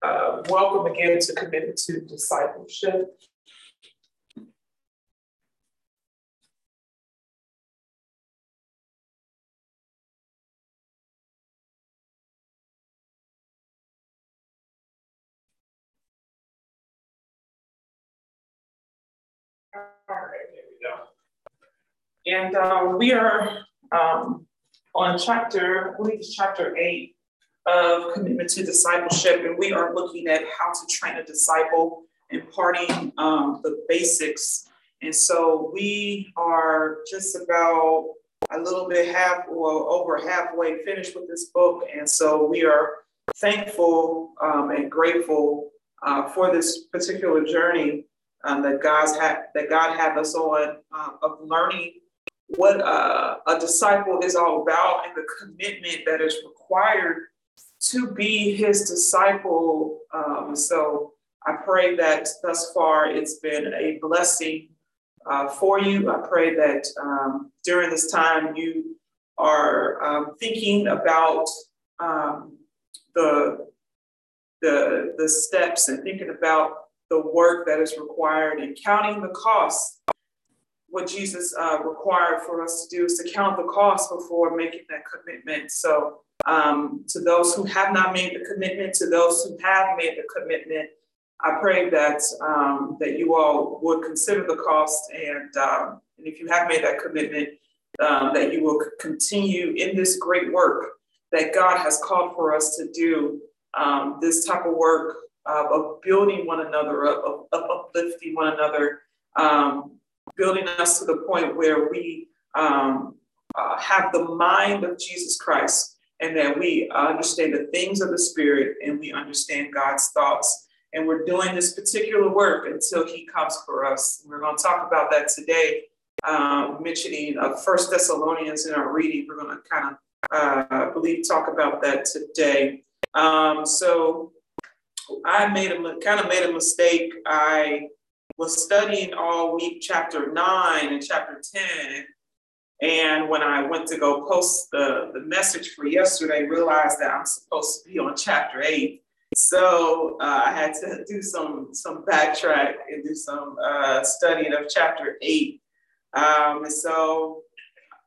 Uh, welcome again to Committed to Discipleship. All right, here we go. And um, we are um, on chapter, I believe it's chapter eight of commitment to discipleship, and we are looking at how to train a disciple, imparting um, the basics. And so we are just about a little bit half or over halfway finished with this book, and so we are thankful um, and grateful uh, for this particular journey um, that God's had that God had us on uh, of learning what uh, a disciple is all about and the commitment that is required to be his disciple. Um, so I pray that thus far it's been a blessing uh, for you. I pray that um, during this time you are um, thinking about um, the, the, the steps and thinking about the work that is required and counting the cost. What Jesus uh, required for us to do is to count the cost before making that commitment. So um, to those who have not made the commitment, to those who have made the commitment, I pray that um, that you all would consider the cost, and, um, and if you have made that commitment, um, that you will continue in this great work that God has called for us to do. Um, this type of work uh, of building one another of, of uplifting one another, um, building us to the point where we uh, have the mind of Jesus Christ and that we understand the things of the Spirit and we understand God's thoughts. And we're doing this particular work until He comes for us. We're going to talk about that today, um, mentioning uh, First Thessalonians in our reading. We're going to kind of, uh, I believe, talk about that today. Um, so I made a kind of made a mistake. I was studying all week chapter nine and chapter ten and when I went to go post the, the message for yesterday, realized that I'm supposed to be on chapter eight. So uh, I had to do some some backtrack and do some uh, studying of chapter eight. Um, and so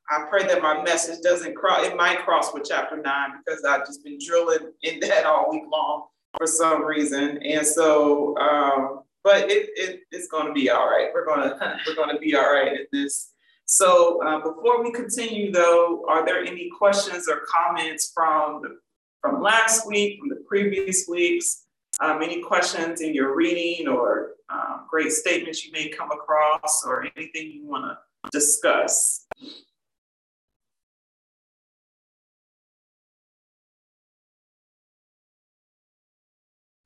I pray that my message doesn't cross. It might cross with chapter nine because I've just been drilling in that all week long for some reason. And so, um, but it, it it's going to be all right. We're gonna we're gonna be all right in this so uh, before we continue though, are there any questions or comments from, the, from last week, from the previous weeks? Um, any questions in your reading or um, great statements you may come across or anything you wanna discuss?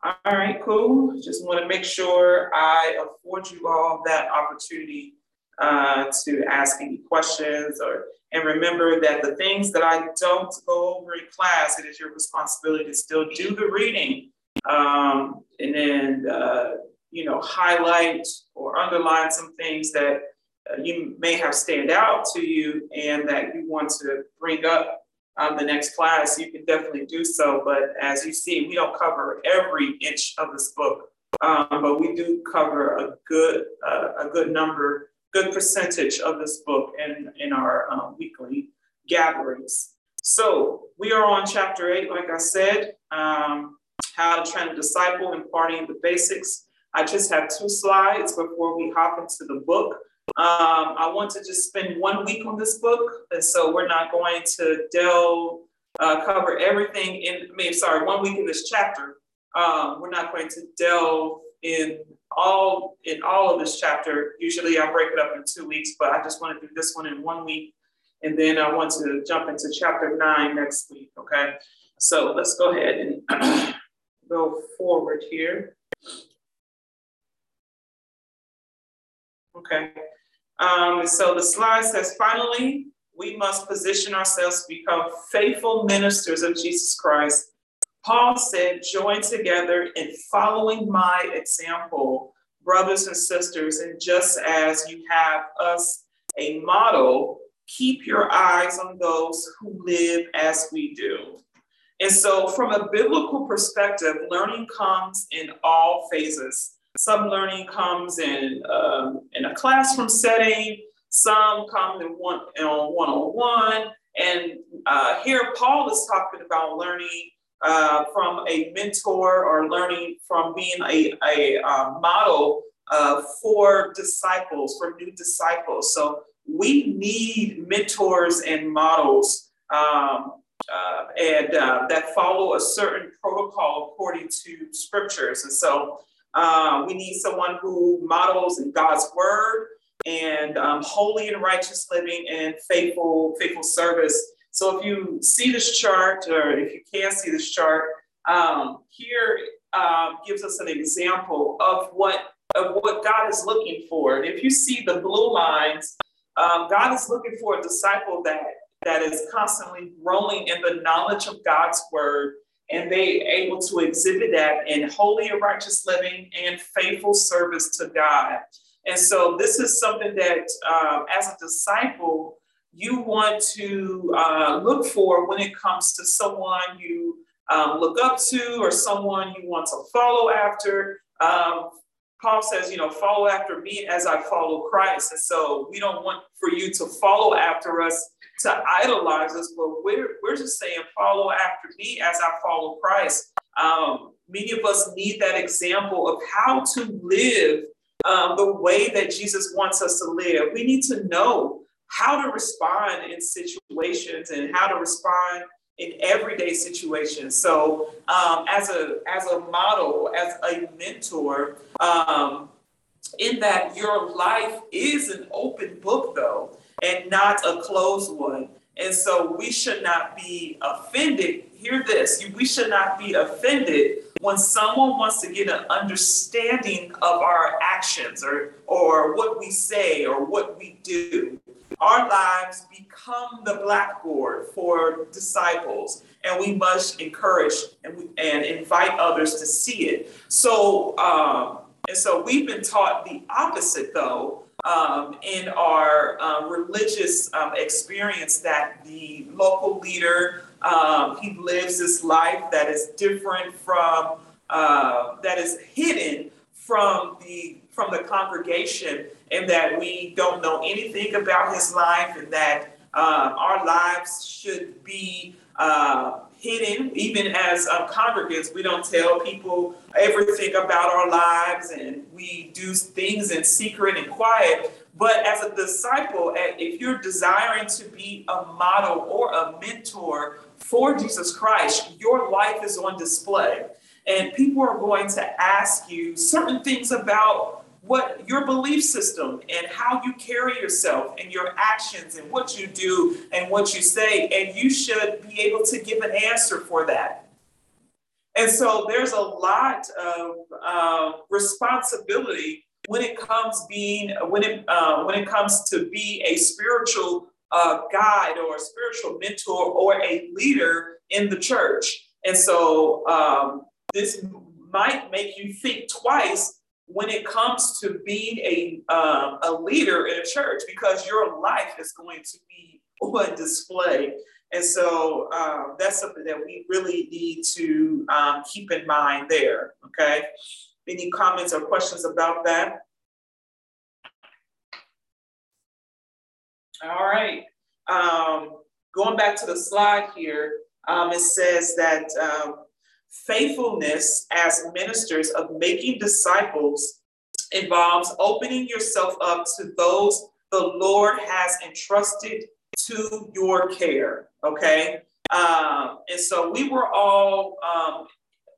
All right, cool. Just want to make sure I afford you all that opportunity uh, to ask any questions or and remember that the things that I don't go over in class, it is your responsibility to still do the reading um, and then uh, you know highlight or underline some things that uh, you may have stand out to you and that you want to bring up um, the next class, you can definitely do so. But as you see, we don't cover every inch of this book, um, but we do cover a good uh, a good number good percentage of this book in, in our um, weekly gatherings. So we are on chapter eight, like I said, um, how to train a disciple, imparting the basics. I just have two slides before we hop into the book. Um, I want to just spend one week on this book, and so we're not going to delve, uh, cover everything in, I mean, sorry, one week in this chapter. Um, we're not going to delve in all in all of this chapter. Usually I break it up in two weeks, but I just want to do this one in one week. And then I want to jump into chapter nine next week. Okay. So let's go ahead and go forward here. Okay. Um, so the slide says, finally, we must position ourselves to become faithful ministers of Jesus Christ Paul said, join together in following my example, brothers and sisters, and just as you have us a model, keep your eyes on those who live as we do. And so, from a biblical perspective, learning comes in all phases. Some learning comes in um, in a classroom setting. Some come in one on one on one. And uh, here, Paul is talking about learning uh, from a mentor or learning from being a, a uh, model uh, for disciples, for new disciples. So we need mentors and models um, uh, and uh, that follow a certain protocol according to scriptures. And so uh, we need someone who models in God's word and um, holy and righteous living and faithful faithful service. So if you see this chart, or if you can see this chart, um, here uh, gives us an example of what of what God is looking for. And if you see the blue lines, um, God is looking for a disciple that that is constantly growing in the knowledge of God's word and they able to exhibit that in holy and righteous living and faithful service to God. And so this is something that um, as a disciple, you want to uh, look for when it comes to someone you um, look up to or someone you want to follow after. Um, Paul says, you know, follow after me as I follow Christ. And so we don't want for you to follow after us to idolize us, but we're, we're just saying, follow after me as I follow Christ. Um, many of us need that example of how to live um, the way that Jesus wants us to live. We need to know how to respond in situations and how to respond in everyday situations. So, um, as a as a model, as a mentor, um, in that your life is an open book, though and not a closed one. And so we should not be offended. Hear this we should not be offended when someone wants to get an understanding of our actions or, or what we say or what we do. Our lives become the blackboard for disciples, and we must encourage and, we, and invite others to see it. So, um, and so we've been taught the opposite, though, um, in our um, religious um, experience that the local leader um, he lives this life that is different from uh, that is hidden from the from the congregation and that we don't know anything about his life and that uh, our lives should be uh, hidden, even as um, congregants. We don't tell people everything about our lives and we do things in secret and quiet. But as a disciple, if you're desiring to be a model or a mentor for Jesus Christ, your life is on display. And people are going to ask you certain things about what your belief system and how you carry yourself and your actions and what you do and what you say. And you should be able to give an answer for that. And so there's a lot of uh, responsibility when it comes being when it uh, when it comes to be a spiritual uh, guide or a spiritual mentor or a leader in the church. And so um, this might make you think twice when it comes to being a, um, a leader in a church because your life is going to be on display. And so um, that's something that we really need to um, keep in mind there. Okay. Any comments or questions about that? All right. Um, going back to the slide here, um, it says that um, Faithfulness as ministers of making disciples involves opening yourself up to those the Lord has entrusted to your care. Okay. Um, and so we were all, um,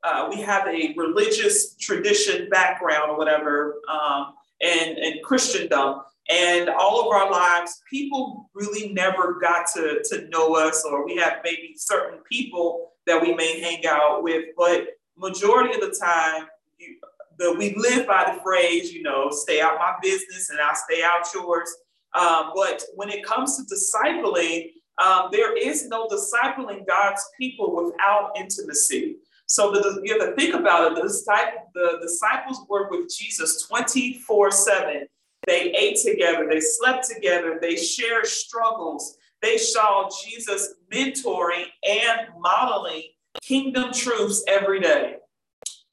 uh, we have a religious tradition background or whatever, um, and, and Christendom. And all of our lives, people really never got to, to know us, or we have maybe certain people that we may hang out with, but majority of the time, you, the, we live by the phrase, you know, stay out my business and I'll stay out yours. Um, but when it comes to discipling, um, there is no discipling God's people without intimacy. So the, you have to think about it. The, the disciples were with Jesus 24 7. They ate together, they slept together, they shared struggles, they saw Jesus mentoring and modeling kingdom truths every day.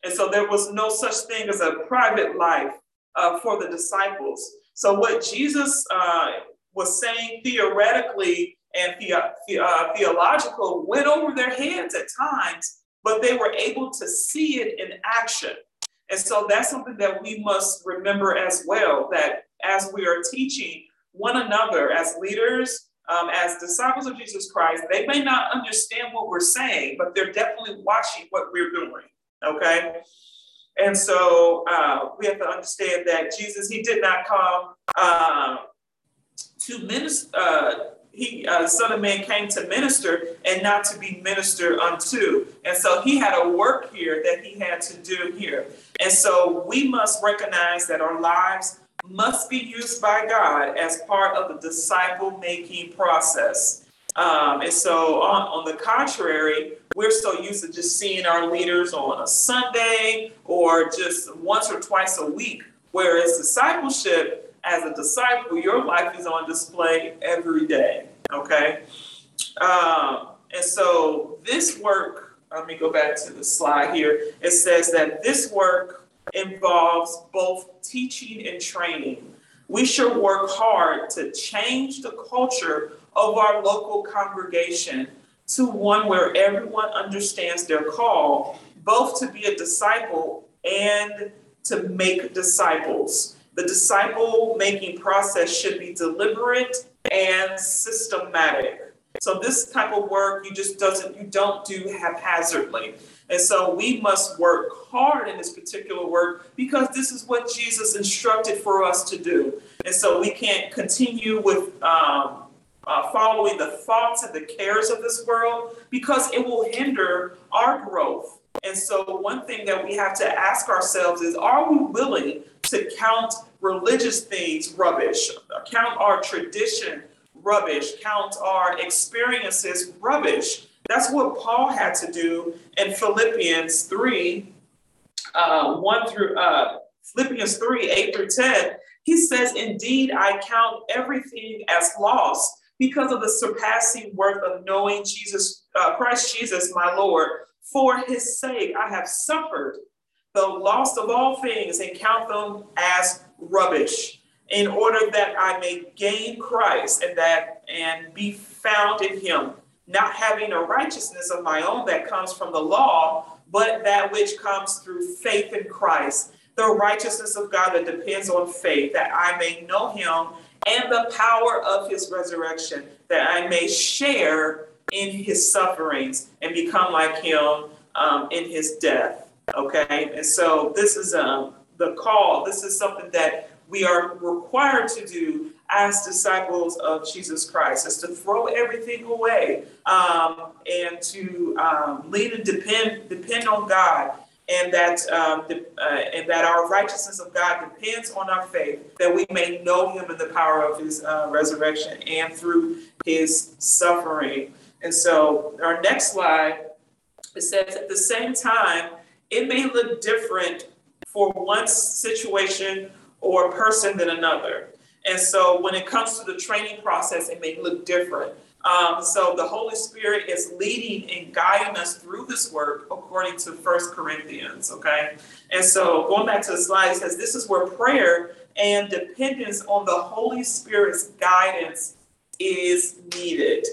And so there was no such thing as a private life uh, for the disciples. So what Jesus uh, was saying theoretically and the, uh, theological went over their heads at times, but they were able to see it in action. And so that's something that we must remember as well that as we are teaching one another as leaders, um, as disciples of Jesus Christ, they may not understand what we're saying, but they're definitely watching what we're doing. Okay. And so uh, we have to understand that Jesus, he did not come uh, to minister, uh, he, uh, Son of Man came to minister and not to be ministered unto. And so he had a work here that he had to do here. And so we must recognize that our lives must be used by God as part of the disciple making process. Um, and so, on, on the contrary, we're so used to just seeing our leaders on a Sunday or just once or twice a week. Whereas discipleship, as a disciple, your life is on display every day. Okay. Um, and so, this work, let me go back to the slide here. It says that this work involves both teaching and training. We should work hard to change the culture of our local congregation to one where everyone understands their call, both to be a disciple and to make disciples. The disciple making process should be deliberate and systematic. So this type of work you just doesn't you don't do haphazardly. And so we must work hard in this particular work because this is what Jesus instructed for us to do. And so we can't continue with um, uh, following the thoughts and the cares of this world because it will hinder our growth. And so, one thing that we have to ask ourselves is are we willing to count religious things rubbish, count our tradition rubbish, count our experiences rubbish? That's what Paul had to do in Philippians 3 uh, 1 through uh, Philippians 3 8 through 10. He says, Indeed, I count everything as loss because of the surpassing worth of knowing Jesus, uh, Christ Jesus, my Lord. For his sake, I have suffered the loss of all things and count them as rubbish in order that I may gain Christ and that and be found in him, not having a righteousness of my own that comes from the law, but that which comes through faith in Christ, the righteousness of God that depends on faith, that I may know him and the power of his resurrection, that I may share in his sufferings and become like him um, in his death. Okay, and so this is um, the call. This is something that we are required to do as disciples of Jesus Christ, is to throw everything away um, and to um, lean and depend depend on God and that um, the, uh, and that our righteousness of God depends on our faith, that we may know Him in the power of His uh, resurrection and through His suffering. And so, our next slide it says, at the same time, it may look different for one situation or person than another. And so, when it comes to the training process, it may look different. Um, so the Holy Spirit is leading and guiding us through this work according to First Corinthians, okay? And so going back to the slide, it says this is where prayer and dependence on the Holy Spirit's guidance is needed.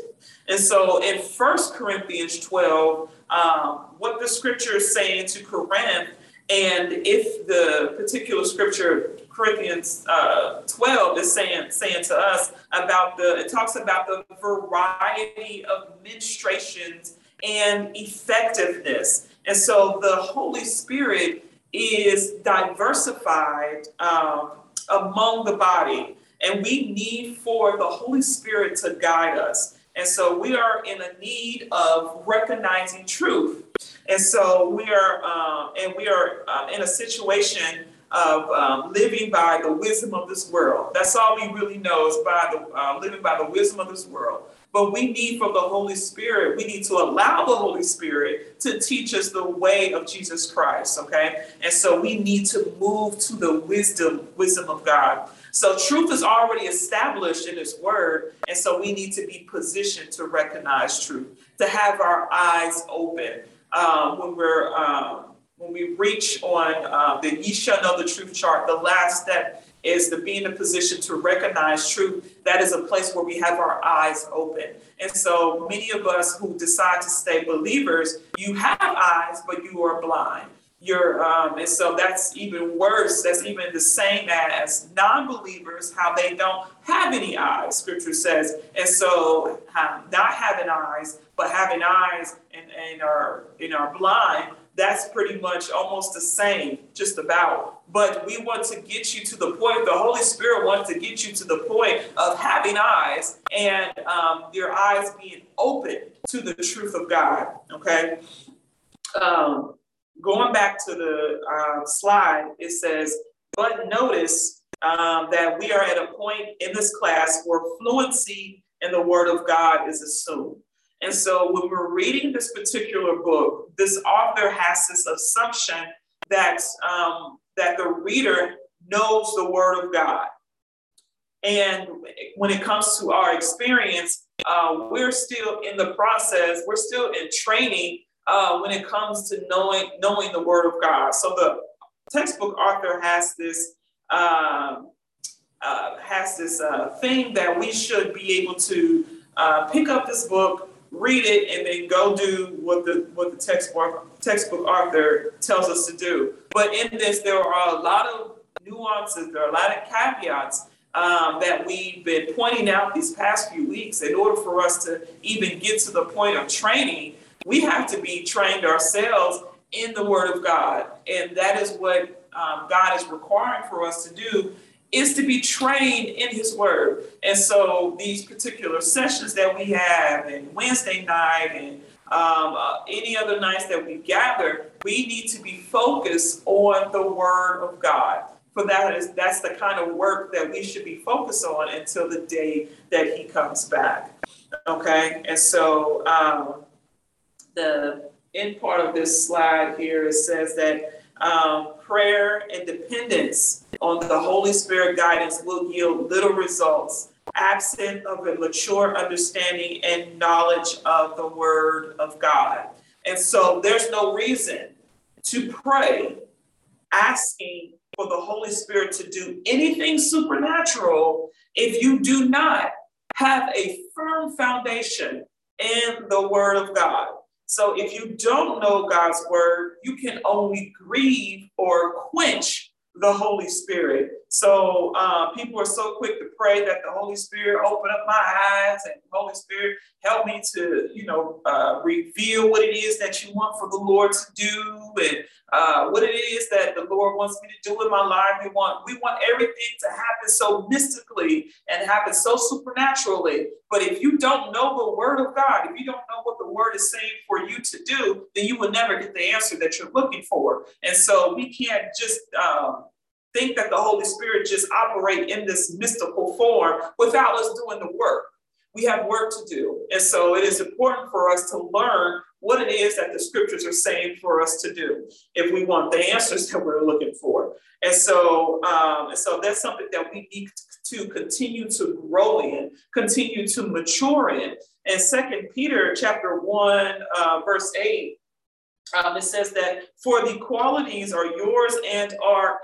And so in First Corinthians 12, um, what the scripture is saying to Corinth, and if the particular scripture Corinthians uh, 12 is saying, saying to us about the, it talks about the variety of ministrations and effectiveness. And so the Holy Spirit is diversified um, among the body, and we need for the Holy Spirit to guide us. And so we are in a need of recognizing truth. And so we are, um, and we are uh, in a situation of um, living by the wisdom of this world. That's all we really know is by the uh, living by the wisdom of this world. But we need from the Holy Spirit, we need to allow the Holy Spirit to teach us the way of Jesus Christ, okay? And so we need to move to the wisdom, wisdom of God. So truth is already established in his word, and so we need to be positioned to recognize truth, to have our eyes open. um, when we're um, when we reach on uh, the ye shall know the truth chart, the last step is to be in a position to recognize truth. That is a place where we have our eyes open. And so many of us who decide to stay believers, you have eyes, but you are blind. You're, um, and so that's even worse. That's even the same as non-believers, how they don't have any eyes. Scripture says, and so um, not having eyes, but having eyes and, and are and are blind that's pretty much almost the same, just about. But we want to get you to the point, the Holy Spirit wants to get you to the point of having eyes and um, your eyes being open to the truth of God, okay? Um, going back to the uh, slide, it says, but notice um, that we are at a point in this class where fluency in the Word of God is assumed. And so when we're reading this particular book, this author has this assumption that, um, that the reader knows the word of God. And when it comes to our experience, uh, we're still in the process, we're still in training uh, when it comes to knowing, knowing the word of God. So the textbook author has this um, uh, has this uh, thing that we should be able to uh, pick up this book, read it, and then go do what the what the textbook textbook author tells us to do. But in this, there are a lot of nuances. There are a lot of caveats um, that we've been pointing out these past few weeks. In order for us to even get to the point of training, we have to be trained ourselves in the Word of God, and that is what um, God is requiring for us to do is to be trained in his word. And so these particular sessions that we have and Wednesday night and um, uh, any other nights that we gather, we need to be focused on the word of God. For that is that's the kind of work that we should be focused on until the day that he comes back. Okay, and so um, the end part of this slide here it says that um, prayer and dependence on the Holy Spirit guidance will yield little results absent of a mature understanding and knowledge of the Word of God. And so there's no reason to pray asking for the Holy Spirit to do anything supernatural if you do not have a firm foundation in the Word of God. So if you don't know God's word, you can only grieve or quench the Holy Spirit. So uh, people are so quick to pray that the Holy Spirit open up my eyes and Holy Spirit help me to, you know, uh, reveal what it is that you want for the Lord to do and uh, what it is that the Lord wants me to do in my life. We want we want everything to happen so mystically and happen so supernaturally. But if you don't know the Word of God, if you don't know what the Word is saying for you to do, then you will never get the answer that you're looking for. And so we can't just um, think that the Holy Spirit just operate in this mystical form without us doing the work. We have work to do. And so it is important for us to learn what it is that the scriptures are saying for us to do if we want the answers that we're looking for. And so, um, and so that's something that we need to continue to grow in, continue to mature in. And Second Peter chapter one, uh, verse eight, um, it says that for the qualities are yours and are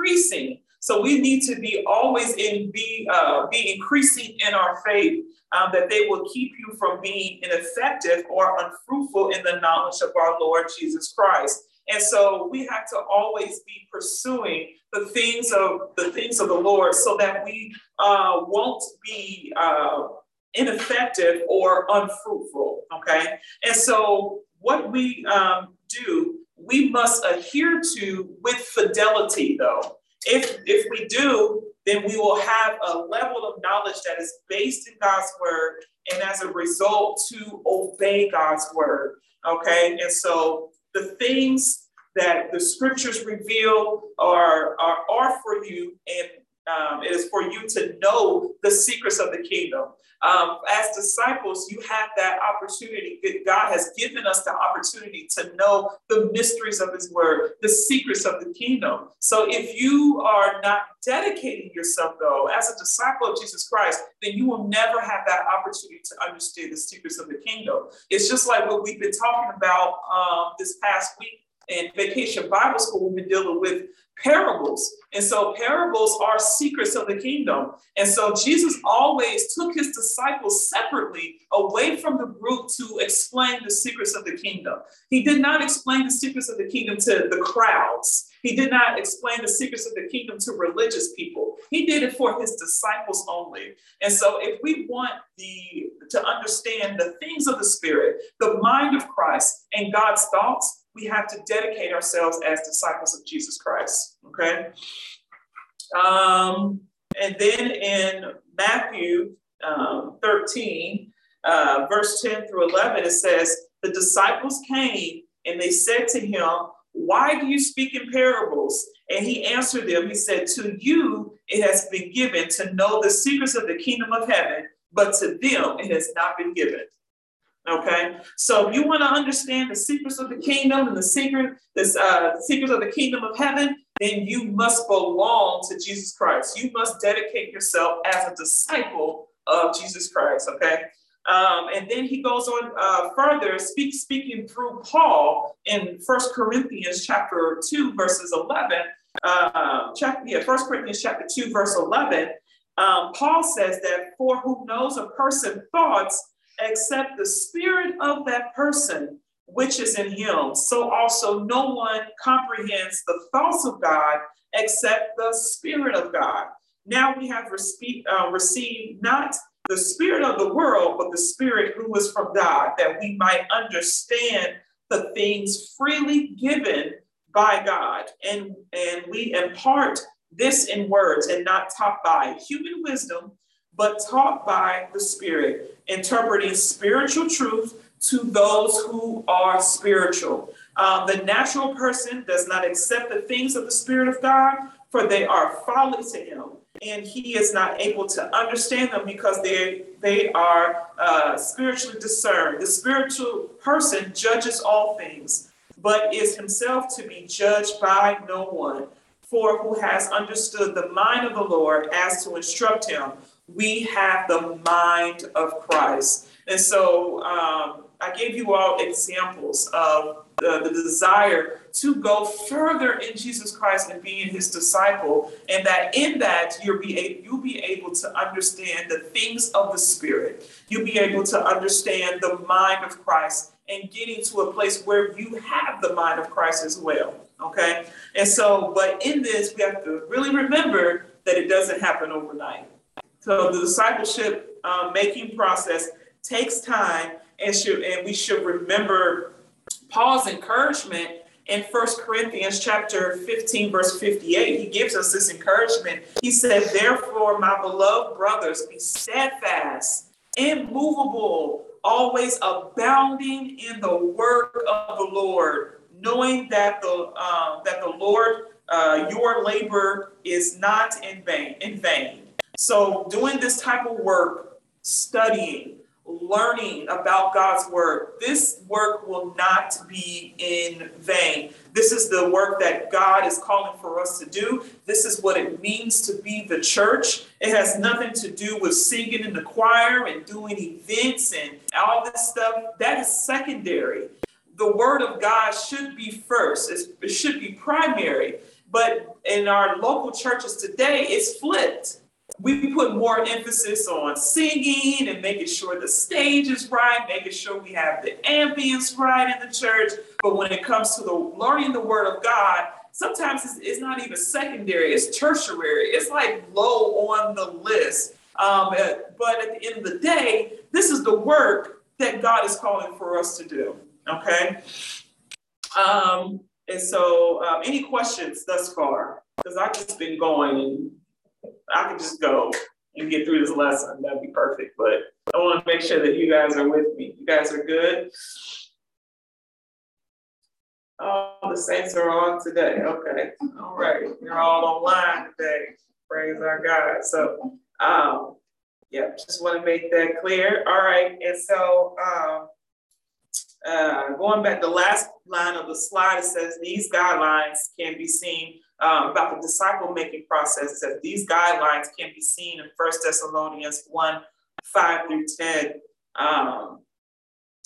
increasing. So we need to be always in be uh, be increasing in our faith, um, that they will keep you from being ineffective or unfruitful in the knowledge of our Lord Jesus Christ. And so we have to always be pursuing the things of the things of the Lord, so that we uh, won't be uh, ineffective or unfruitful. Okay, and so what we um, do, we must adhere to with fidelity, though. If, if we do, then we will have a level of knowledge that is based in God's word, and as a result, to obey God's word. Okay, and so the things that the scriptures reveal are, are, are for you, and Um, it is for you to know the secrets of the kingdom. Um, as disciples, you have that opportunity. God has given us the opportunity to know the mysteries of His Word, the secrets of the kingdom. So, if you are not dedicating yourself, though, as a disciple of Jesus Christ, then you will never have that opportunity to understand the secrets of the kingdom. It's just like what we've been talking about um, this past week in vacation Bible school, we've been dealing with parables. And so parables are secrets of the kingdom. And so Jesus always took his disciples separately away from the group to explain the secrets of the kingdom. He did not explain the secrets of the kingdom to the crowds. He did not explain the secrets of the kingdom to religious people. He did it for his disciples only. And so if we want the to understand the things of the spirit, the mind of Christ and God's thoughts, we have to dedicate ourselves as disciples of Jesus Christ. Okay. Um, and then in Matthew um, 13, uh, verse 10 through 11, it says, The disciples came and they said to him, Why do you speak in parables? And he answered them, He said, To you it has been given to know the secrets of the kingdom of heaven, but to them it has not been given. Okay, so if you want to understand the secrets of the kingdom and the secret, this uh, secrets of the kingdom of heaven, then you must belong to Jesus Christ. You must dedicate yourself as a disciple of Jesus Christ. Okay, um, and then he goes on uh, further, speak, speaking through Paul in First Corinthians chapter two, verses eleven. Uh, chapter, yeah, First Corinthians chapter two, verse eleven. Um, Paul says that for who knows a person thoughts except the spirit of that person which is in him. So also no one comprehends the thoughts of God except the spirit of God. Now we have respe- uh, received not the spirit of the world, but the spirit who is from God, that we might understand the things freely given by God. And, and we impart this in words and not taught by human wisdom, but taught by the Spirit, interpreting spiritual truth to those who are spiritual. Um, the natural person does not accept the things of the Spirit of God, for they are folly to him, and he is not able to understand them because they they are uh, spiritually discerned. The spiritual person judges all things, but is himself to be judged by no one. For who has understood the mind of the Lord as to instruct him? We have the mind of Christ. And so um, I gave you all examples of the, the, desire to go further in Jesus Christ and being his disciple, and that in that you'll be, able, you'll be able to understand the things of the Spirit. You'll be able to understand the mind of Christ and getting to a place where you have the mind of Christ as well. Okay? And so, but in this, we have to really remember that it doesn't happen overnight. So the discipleship um, making process takes time, and should and we should remember Paul's encouragement in First Corinthians chapter 15, verse 58. He gives us this encouragement. He said, Therefore, my beloved brothers, be steadfast, immovable, always abounding in the work of the Lord, knowing that the uh, that the Lord uh, your labor is not in vain in vain. So, doing this type of work, studying, learning about God's word, this work will not be in vain. This is the work that God is calling for us to do. This is what it means to be the church. It has nothing to do with singing in the choir and doing events and all this stuff. That is secondary. The word of God should be first, it should be primary. But in our local churches today, it's flipped we put more emphasis on singing and making sure the stage is right, making sure we have the ambience right in the church. But when it comes to the learning the word of God, sometimes it's, it's not even secondary, it's tertiary. It's like low on the list. Um, but at the end of the day, this is the work that God is calling for us to do. Okay. Um, and so, um, any questions thus far? Because I've just been going I could just go and get through this lesson. That'd be perfect. But I want to make sure that you guys are with me. You guys are good. Oh, the saints are on today. Okay. All right. You're all online today. Praise our God. So, um, yeah, just want to make that clear. All right, and so um, uh, going back, the last line of the slide it says these guidelines can be seen um, about the disciple making process. that these guidelines can be seen in First Thessalonians one five through ten, um,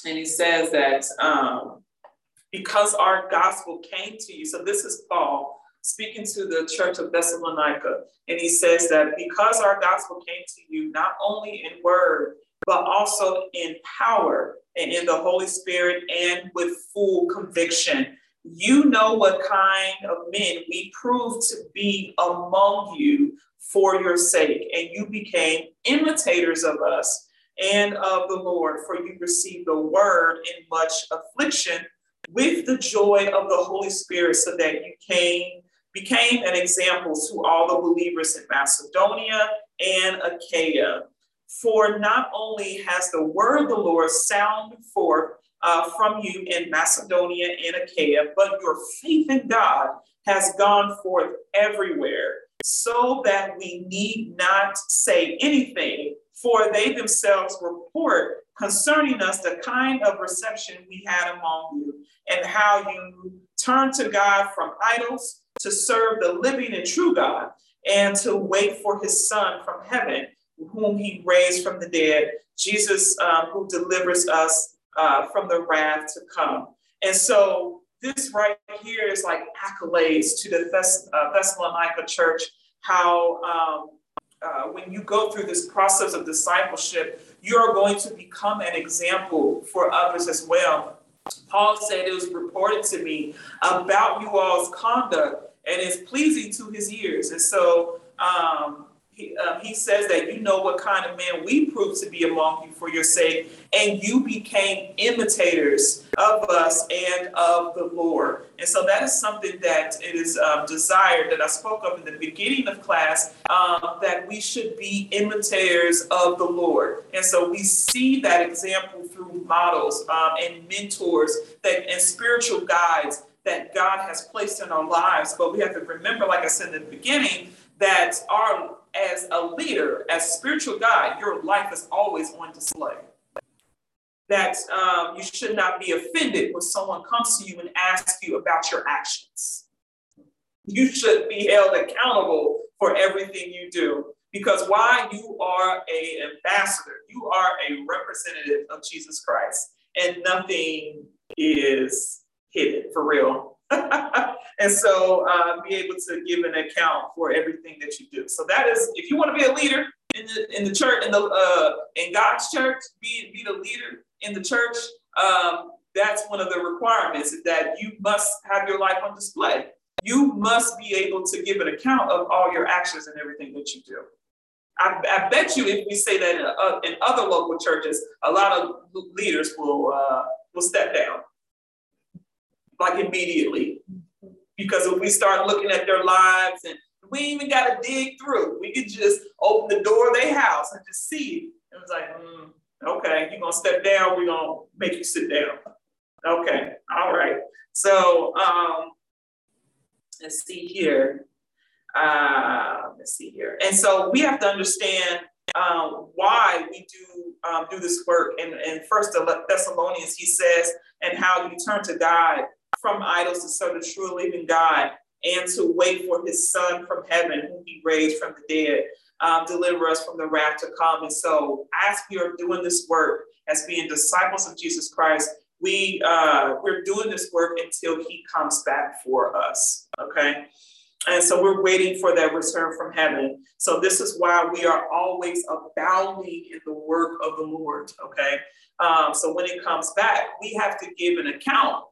and he says that um, because our gospel came to you. So this is Paul speaking to the church of Thessalonica. And he says that because our gospel came to you, not only in word, but also in power and in the Holy Spirit and with full conviction. You know what kind of men we proved to be among you for your sake, and you became imitators of us and of the Lord, for you received the word in much affliction with the joy of the Holy Spirit, so that you came became an example to all the believers in Macedonia and Achaia. For not only has the word of the Lord sounded forth uh, from you in Macedonia and Achaia, but your faith in God has gone forth everywhere, so that we need not say anything, for they themselves report concerning us the kind of reception we had among you, and how you turned to God from idols to serve the living and true God and to wait for his son from heaven, whom he raised from the dead, Jesus, um, who delivers us uh, from the wrath to come. And so this right here is like accolades to the Thess- uh, Thessalonica church, how um, uh, when you go through this process of discipleship, you are going to become an example for others as well. Paul said it was reported to me about you all's conduct and is pleasing to his ears. And so um, he, uh, he says that you know what kind of man we proved to be among you for your sake, and you became imitators of us and of the Lord. And so that is something that it is um, desired that I spoke of in the beginning of class um, that we should be imitators of the Lord. And so we see that example through models um, and mentors that and spiritual guides that God has placed in our lives. But we have to remember, like I said in the beginning, that our as a leader, as spiritual guide, your life is always on display. That um, you should not be offended when someone comes to you and asks you about your actions. You should be held accountable for everything you do. Because why? You are a ambassador. You are a representative of Jesus Christ. And nothing is hidden for real. and so uh, be able to give an account for everything that you do. So that is, if you want to be a leader in the in the church in the uh, in God's church, be be the leader in the church. Um, that's one of the requirements that you must have your life on display. You must be able to give an account of all your actions and everything that you do. I, I bet you, if we say that in, uh, in, other local churches, a lot of leaders will uh, will step down like immediately. Because if we start looking at their lives and we even got to dig through, we could just open the door of their house and just see it. It was like, mm, okay, you're gonna step down, we're gonna make you sit down. Okay, all right. So um, let's see here. Uh, let's see here. And so we have to understand um, why we do um, do this work. And in First Thessalonians, he says, and how you turn to God from idols to serve the true living God and to wait for his son from heaven, whom he raised from the dead, um, deliver us from the wrath to come. And so, as we are doing this work as being disciples of Jesus Christ, we uh, we're doing this work until he comes back for us. Okay. And so we're waiting for that return from heaven. So this is why we are always abounding in the work of the Lord. Okay. Um, so when it comes back, we have to give an account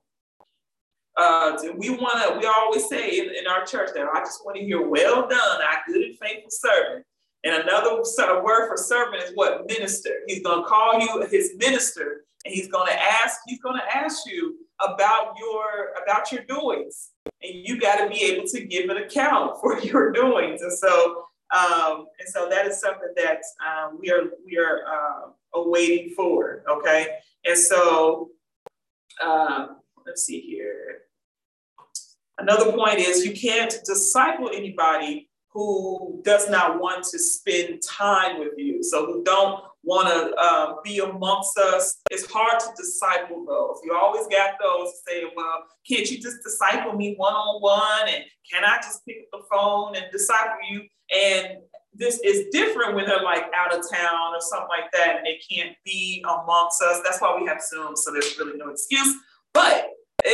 uh, we want to, we always say in, in, our church that I just want to hear, well done, our good and faithful servant. And another word for servant is what? Minister. He's going to call you his minister and he's going to ask, he's going to ask you about your, about your doings. And you got to be able to give an account for your doings. And so, um, and so that is something that um, we are, we are uh, awaiting for. Okay. And so, um, let's see here. Another point is you can't disciple anybody who does not want to spend time with you. So who don't want to uh, be amongst us. It's hard to disciple those. You always got those saying, well, can't you just disciple me one on one? And can I just pick up the phone and disciple you? And this is different when they're like out of town or something like that and they can't be amongst us. That's why we have Zoom, so there's really no excuse. But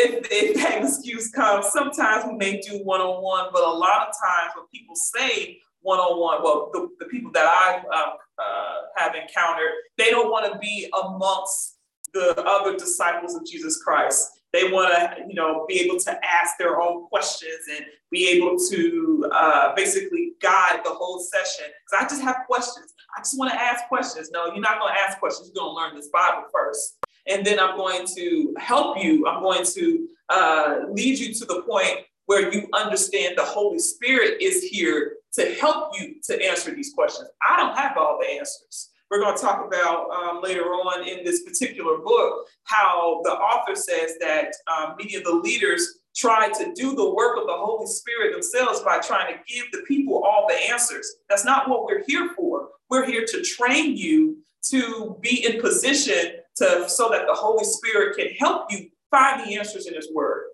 if, if that excuse comes, sometimes we may do one on one, but a lot of times when people say one on one, well, the, the people that I uh, uh, have encountered, they don't want to be amongst the other disciples of Jesus Christ. They want to, you know, be able to ask their own questions and be able to uh, basically guide the whole session. Because I just have questions. I just want to ask questions. No, you're not going to ask questions. You're going to learn this Bible first and then I'm going to help you. I'm going to uh, lead you to the point where you understand the Holy Spirit is here to help you to answer these questions. I don't have all the answers. We're going to talk about um, later on in this particular book how the author says that um, many of the leaders try to do the work of the Holy Spirit themselves by trying to give the people all the answers. That's not what we're here for. We're here to train you to be in position to so that the Holy Spirit can help you find the answers in His Word.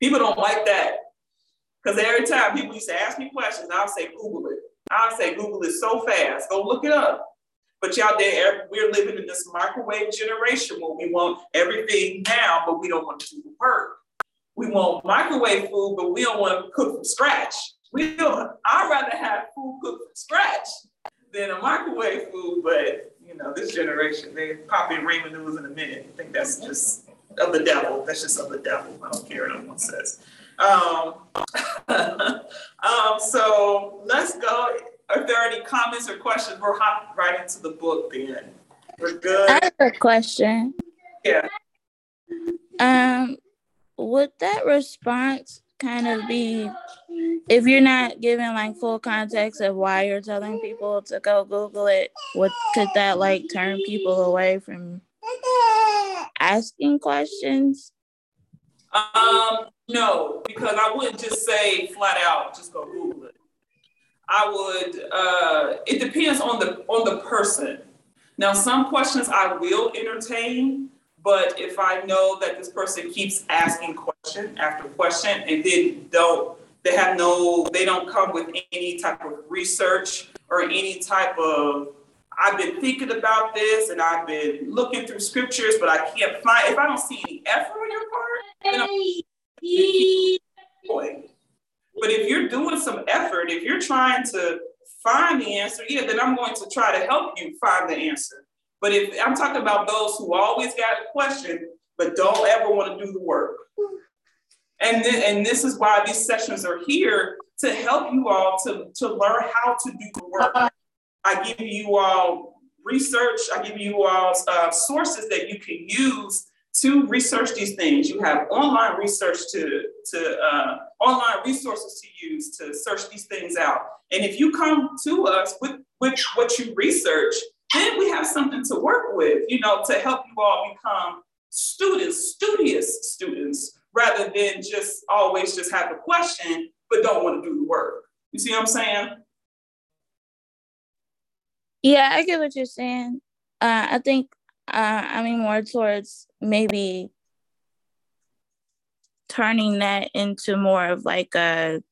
People don't like that because every time people used to ask me questions, I'll say Google it. I'll say Google it so fast. Go look it up. But y'all, there er, we're living in this microwave generation where we want everything now, but we don't want to do the work. We want microwave food, but we don't want to cook from scratch. We don't. I'd rather have food cooked from scratch than a microwave food, but you know, this generation, they pop in Rhema news in a minute. I think that's just of the devil. That's just of the devil. I don't care what anyone says. Um, um, so let's go. If there are any comments or questions, we're hop right into the book then. We're good. I have a question. Yeah. Um, would that response kind of be if you're not giving like full context of why you're telling people to go Google it, what could that like turn people away from asking questions? Um, no, because I wouldn't just say flat out, just go Google it. I would uh it depends on the on the person. Now some questions I will entertain, but if I know that this person keeps asking question after question and then don't they have no, they don't come with any type of research or any type of, I've been thinking about this and I've been looking through scriptures, but I can't find, if I don't see any effort on your part, then I'm But if you're doing some effort, if you're trying to find the answer, yeah, then I'm going to try to help you find the answer. But if I'm talking about those who always got a question, but don't ever want to do the work, and, th- and this is why these sessions are here to help you all to, to learn how to do the work. I give you all research, I give you all uh, sources that you can use to research these things. You have online research to, to uh, online resources to use to search these things out. And if you come to us with, with what you research, then we have something to work with, you know, to help you all become students, studious students rather than just always just have a question, but don't want to do the work. You see what I'm saying? Yeah, I get what you're saying. Uh, I think uh, I mean more towards maybe turning that into more of like a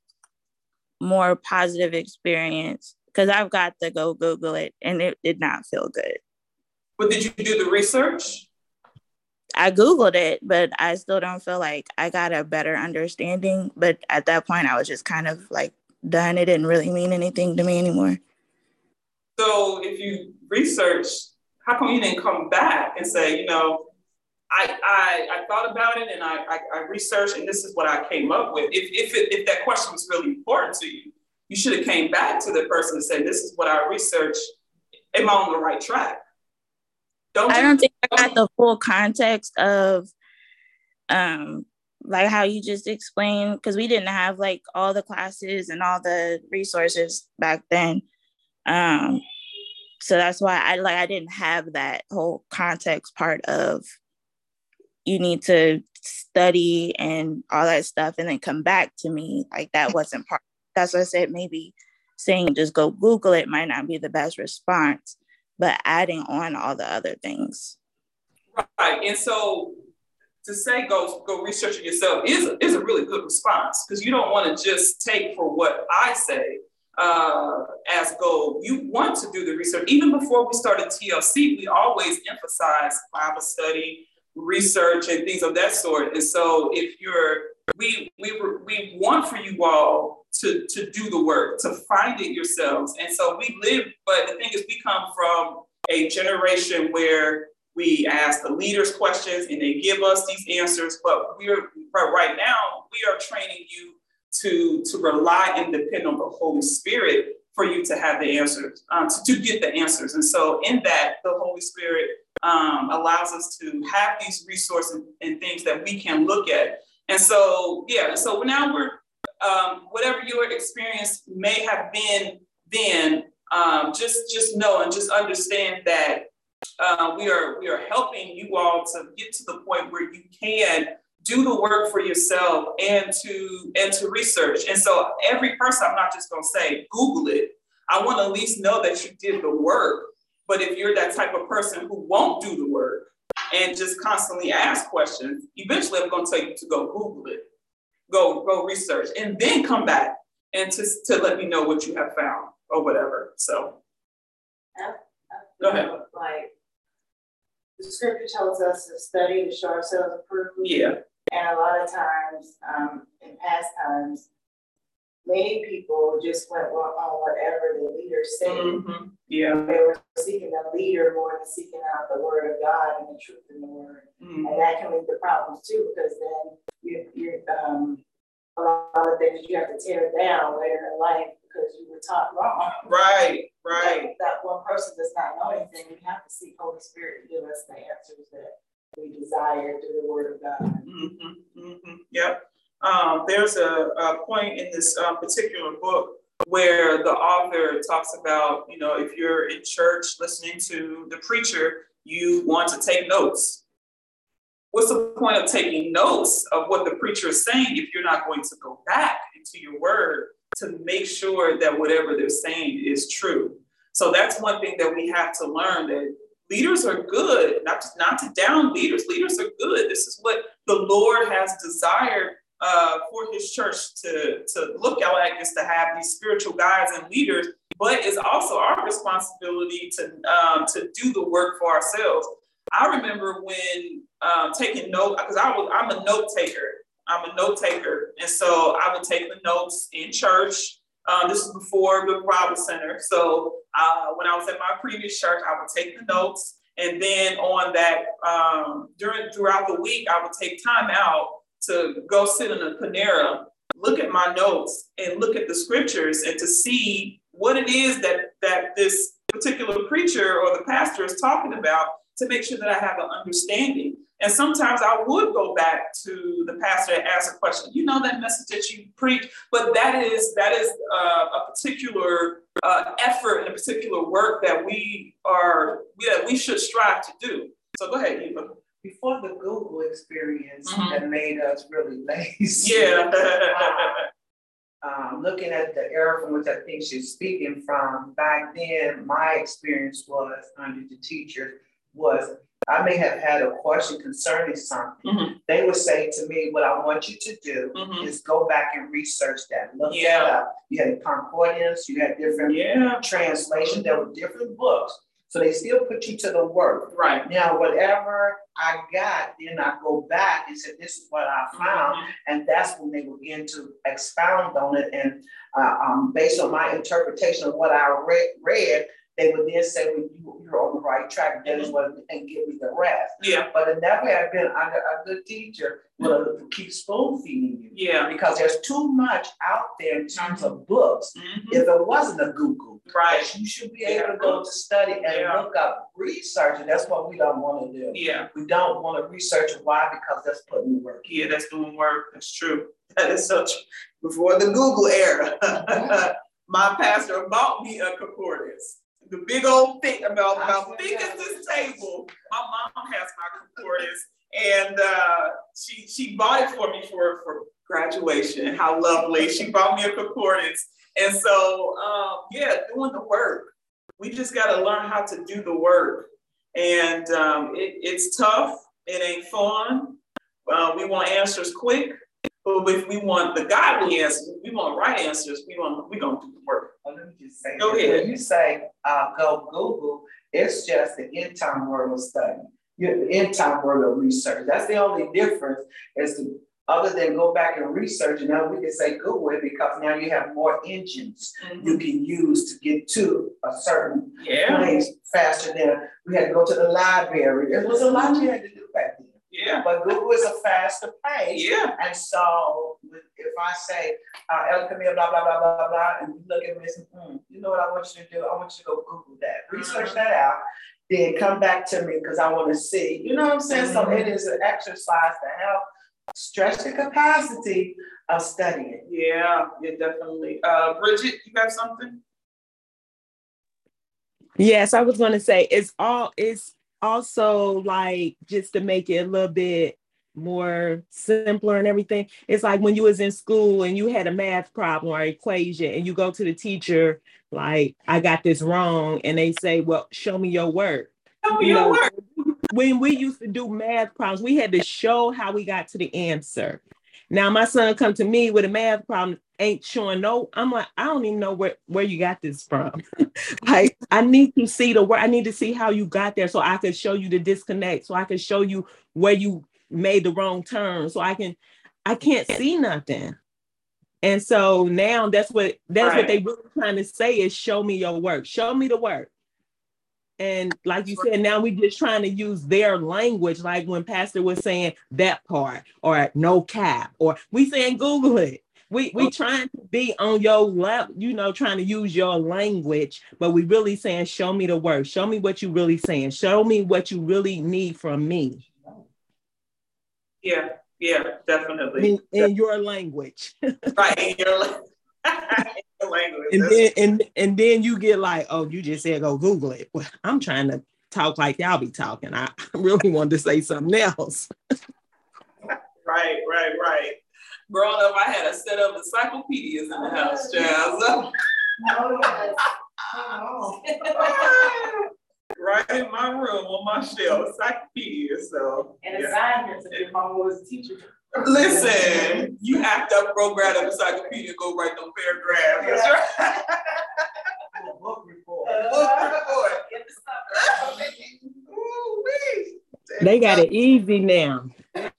more positive experience because I've got to go Google it and it did not feel good. But did you do the research? I Googled it, but I still don't feel like I got a better understanding. But at that point, I was just kind of like done. It didn't really mean anything to me anymore. So if you research, how come you didn't come back and say, you know, I I, I thought about it and I, I, I researched and this is what I came up with. If if it, if that question was really important to you, you should have came back to the person and said, this is what I researched. Am I on the right track? Don't I don't think I got the full context of um like how you just explained because we didn't have like all the classes and all the resources back then. Um so that's why I like I didn't have that whole context part of you need to study and all that stuff and then come back to me like that wasn't part that's what I said maybe saying just go Google it might not be the best response, but adding on all the other things. Right. And so to say go go research it yourself is, is a really good response because you don't want to just take for what I say uh, as goal. You want to do the research. Even before we started TLC, we always emphasize Bible study, research, and things of that sort. And so if you're we we we want for you all to to do the work, to find it yourselves. And so we live, but the thing is we come from a generation where we ask the leaders questions and they give us these answers, but we're but right now we are training you to, to rely and depend on the Holy Spirit for you to have the answers, um, to, to get the answers. And so in that, the Holy Spirit um, allows us to have these resources and, and, things that we can look at. And so, yeah, so now we're, um, whatever your experience may have been then, um, just, just know and just understand that uh, we are we are helping you all to get to the point where you can do the work for yourself and to and to research. And so every person, I'm not just going to say Google it. I want to at least know that you did the work. But if you're that type of person who won't do the work and just constantly ask questions, eventually I'm going to tell you to go Google it, go go research, and then come back and to, to let me know what you have found or whatever. So. Go ahead. Like the scripture tells us to study to show ourselves approved. Yeah. And a lot of times, um, in past times, many people just went on whatever the leader said. Mm-hmm. Yeah. They were seeking a leader more than seeking out the word of God and the truth in the word. Mm-hmm. And that can lead to problems too, because then you, you um, a lot of things you have to tear down later in life because you were taught wrong. Right, right. That, that one person does not know anything. We have to seek Holy Spirit to give us the answers that we desire through the Word of God. Mm-hmm, mm-hmm. Yep. Um, there's a, a, point in this uh, particular book where the author talks about, you know, if you're in church listening to the preacher, you want to take notes. What's the point of taking notes of what the preacher is saying if you're not going to go back into your word to make sure that whatever they're saying is true? So that's one thing that we have to learn that leaders are good, not to, not to down leaders. Leaders are good. This is what the Lord has desired uh, for his church to, to look at is to have these spiritual guides and leaders, but it's also our responsibility to, um, to do the work for ourselves. I remember when um, taking note, because I was I'm a note taker. I'm a note taker. And so I would take the notes in church uh, this is before the Bible Center. So uh, when I was at my previous church, I would take the notes, and then on that um, during throughout the week, I would take time out to go sit in a Panera, look at my notes, and look at the scriptures, and to see what it is that that this particular preacher or the pastor is talking about, to make sure that I have an understanding. And sometimes I would go back to the pastor and ask a question. You know that message that you preach, but that is that is uh, a particular uh, effort and a particular work that we are that we should strive to do. So go ahead, Eva. Before the Google experience mm-hmm. that made us really lazy. Yeah. um, looking at the era from which I think she's speaking from, back then my experience was under the teachers was I may have had a question concerning something. Mm-hmm. They would say to me, What I want you to do mm-hmm. is go back and research that. Look yeah. that up. You had concordance, you had different yeah. translations, there were different books. So they still put you to the work. Right. Now, whatever I got, then I go back and say, This is what I found. Mm-hmm. And that's when they begin to expound on it. And uh, um, based on my interpretation of what I read, read they would then say, well, you, you're on the right track, that is what, and give me the rest. Yeah. But in that way, I've been under a good teacher will keep spoon feeding you. Yeah. Because there's too much out there in terms of books. Mm-hmm. If it wasn't a Google, right, you should be able to go to study and yeah. look up research, and that's what we don't want to do. Yeah. We don't want to research why because that's putting the work. Yeah, that's doing work. That's true. That is such before the Google era. My pastor bought me a concordance the big old thing about, about thick as this table. My mom has my concordance. and uh, she she bought it for me for for graduation. How lovely! She bought me a concordance, and so um, yeah, doing the work. We just got to learn how to do the work, and um, it, it's tough. It ain't fun. Uh, we want answers quick, but if we want the godly answers, we want right answers. We want we gonna do the work. Well, let me just say, go ahead. When you say uh, go Google, it's just the end time world of study your end time world of research. That's the only difference is to, other than go back and research, and now we can say Google it because now you have more engines mm-hmm. you can use to get to a certain yeah. place faster than we had to go to the library. It was a lot you had to do back then. Yeah. But Google is a faster pace. Yeah. And so if I say, uh, El Camino, blah, blah, blah, blah, blah, and you look at me and say, mm, you know what I want you to do? I want you to go Google that, research mm-hmm. that out, then come back to me because I want to see. You know what I'm saying? Mm-hmm. So it is an exercise to help stretch the capacity of studying. Yeah, yeah, definitely. Uh, Bridget, you have something? Yes, I was going to say it's all it's also like just to make it a little bit more simpler and everything. It's like when you was in school and you had a math problem or equation and you go to the teacher like I got this wrong and they say, "Well, show me your work." Show me you your know, work. When we used to do math problems, we had to show how we got to the answer. Now my son come to me with a math problem, ain't showing no. I'm like, I don't even know where where you got this from. like, I need to see the work. I need to see how you got there, so I can show you the disconnect, so I can show you where you made the wrong turn, so I can. I can't see nothing. And so now that's what that's right. what they really trying to say is show me your work, show me the work. And like you said, now we just trying to use their language, like when Pastor was saying that part or no cap, or we saying Google it. We we oh. trying to be on your level, you know, trying to use your language, but we really saying, show me the work, show me what you really saying, show me what you really need from me. Yeah, yeah, definitely. In, in your language. right, in your, language. And then and, and then you get like, oh, you just said go Google it. Well, I'm trying to talk like y'all be talking. I really wanted to say something else. right, right, right. Growing up, I had a set of encyclopedias in the house, child. So. Oh, right in my room on my shelf, encyclopedia. So and yeah. assignments if your mom was a teacher. Listen, you have to program grab an encyclopedia, go write them paragraph. That's right. Book report. Uh, Book report. Ooh, they got it easy now.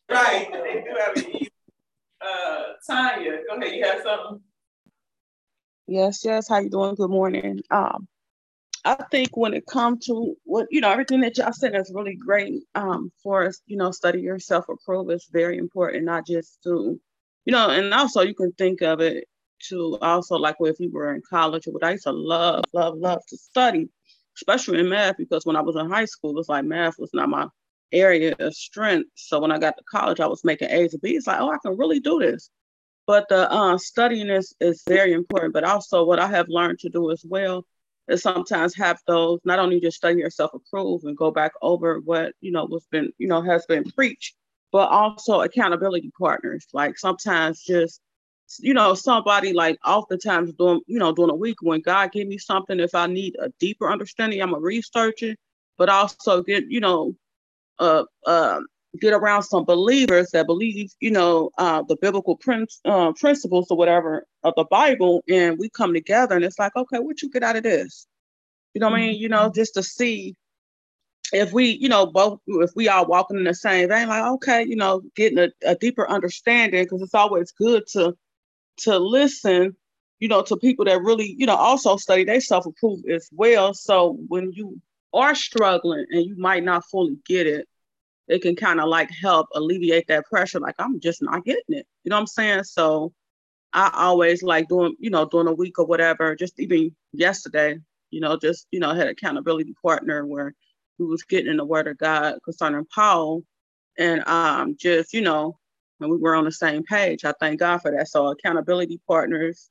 Right, they do have it easy. Uh, Tanya, go ahead. You have something. Yes, yes. How you doing? Good morning. Um, I think when it comes to what you know, everything that y'all said is really great um, for us. You know, study yourself approve is very important, not just to, you know, and also you can think of it to also like if you were in college or what I used to love, love, love to study, especially in math because when I was in high school, it was like math was not my area of strength. So when I got to college, I was making A's and B's. Like, oh, I can really do this. But the uh, studying is is very important. But also, what I have learned to do as well and sometimes have those not only just study yourself approve and go back over what you know was been you know has been preached but also accountability partners. Like sometimes just you know somebody like oftentimes doing you know during a week when god give me something if i need a deeper understanding i'm a researcher but also get you know uh, uh get around some believers that believe, you know, uh, the biblical prin- uh, principles or whatever of the Bible, and we come together, and it's like, okay, what you get out of this? You know what mm-hmm. I mean? You know, mm-hmm. just to see if we, you know, both if we are walking in the same vein, like, okay, you know, getting a, a deeper understanding, because it's always good to to listen, you know, to people that really, you know, also study they self-approve as well. So when you are struggling and you might not fully get it, it can kind of like help alleviate that pressure. Like I'm just not getting it. You know what I'm saying? So I always like doing, you know, doing a week or whatever. Just even yesterday, you know, just you know, had accountability partner where we was getting in the Word of God concerning Paul, and um, just you know, and we were on the same page. I thank God for that. So accountability partners,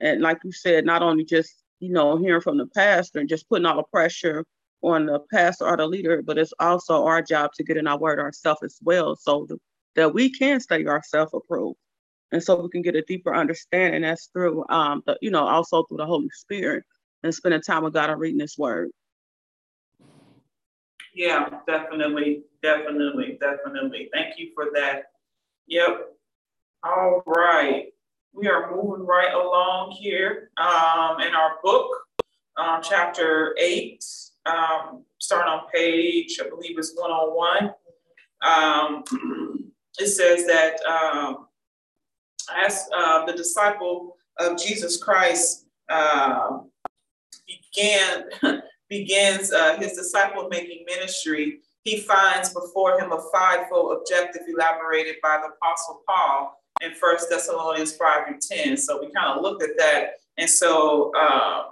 and like you said, not only just you know hearing from the pastor and just putting all the pressure on the pastor or the leader, but it's also our job to get in our word ourselves as well, so that we can study ourselves approved, and so we can get a deeper understanding. That's through, um, the, you know, also through the Holy Spirit and spending time with God and reading His Word. Yeah, definitely, definitely, definitely. Thank you for that. Yep. All right. We are moving right along here um, in our book, um, chapter eight, um, starting on page, I believe it's 101. Um, it says that um, as uh, the disciple of Jesus Christ uh, began begins uh, his disciple making ministry, he finds before him a fivefold objective elaborated by the Apostle Paul in First Thessalonians 5 and 10. So we kind of looked at that. And so, uh,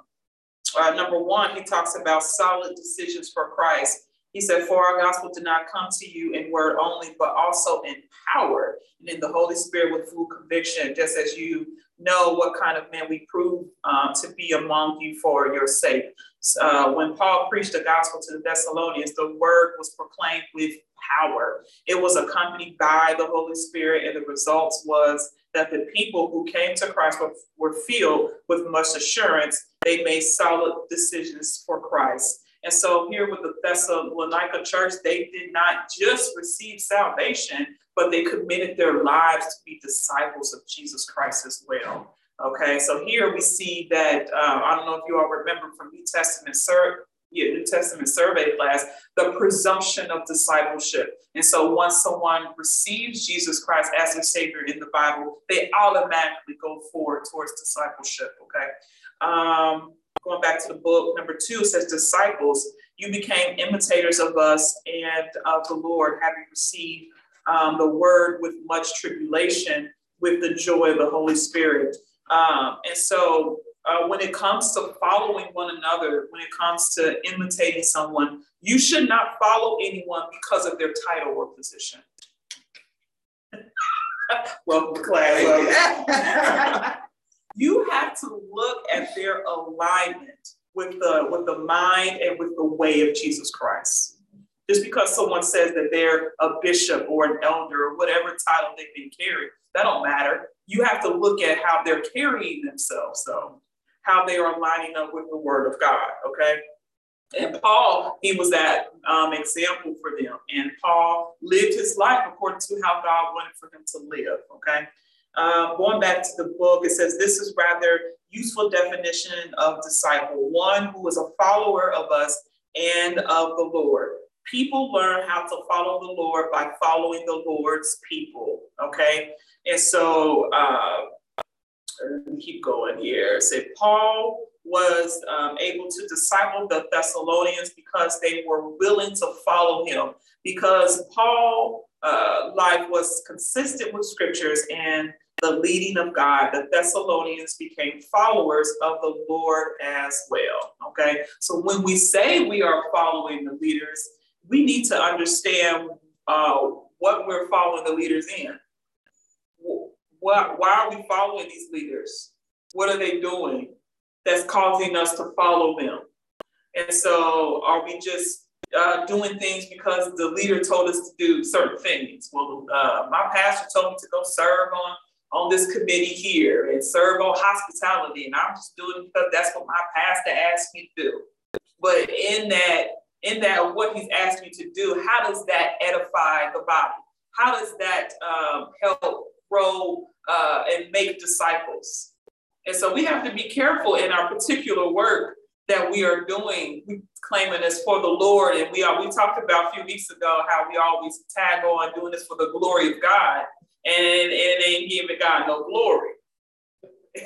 uh, number one, he talks about solid decisions for Christ. He said, For our gospel did not come to you in word only, but also in power and in the Holy Spirit with full conviction, just as you know what kind of men we prove um, to be among you for your sake. Uh, when Paul preached the gospel to the Thessalonians, the word was proclaimed with power. It was accompanied by the Holy Spirit, and the results was that the people who came to Christ were, were filled with much assurance. They made solid decisions for Christ. And so here with the Thessalonica church, they did not just receive salvation, but they committed their lives to be disciples of Jesus Christ as well. Okay, so here we see that uh, I don't know if you all remember from New Testament sur- yeah, New Testament survey class, the presumption of discipleship. And so once someone receives Jesus Christ as their Savior in the Bible, they automatically go forward towards discipleship. Okay. Um, going back to the book, number two says, Disciples, you became imitators of us and of the Lord, having received um, the word with much tribulation, with the joy of the Holy Spirit. Um, and so, uh, when it comes to following one another, when it comes to imitating someone, you should not follow anyone because of their title or position. Welcome to class. you have to look at their alignment with the with the mind and with the way of Jesus Christ. Just because someone says that they're a bishop or an elder or whatever title they've been carry, that don't matter. You have to look at how they're carrying themselves, though, how they are lining up with the word of God. Okay. And Paul, he was that um, example for them. And Paul lived his life according to how God wanted for him to live. Okay. Um, going back to the book, it says this is rather useful definition of disciple, one who is a follower of us and of the Lord. People learn how to follow the Lord by following the Lord's people. Okay, and so uh, keep going here. Say Paul was um, able to disciple the Thessalonians because they were willing to follow him. Because Paul' uh, life was consistent with scriptures and the leading of God, the Thessalonians became followers of the Lord as well. Okay, so when we say we are following the leaders, we need to understand uh, what we're following the leaders in. What, why are we following these leaders? What are they doing that's causing us to follow them? And so, are we just uh, doing things because the leader told us to do certain things? Well, uh, my pastor told me to go serve on on this committee here and serve on hospitality. And I'm just doing it because that's what my pastor asked me to do. But in that, in that, what he's asked me to do, how does that edify the body? How does that um, help grow uh, and make disciples? And so we have to be careful in our particular work that we are doing, we claiming this for the Lord. And we are, we talked about a few weeks ago how we always tag on doing this for the glory of God and, and it ain't giving God no glory.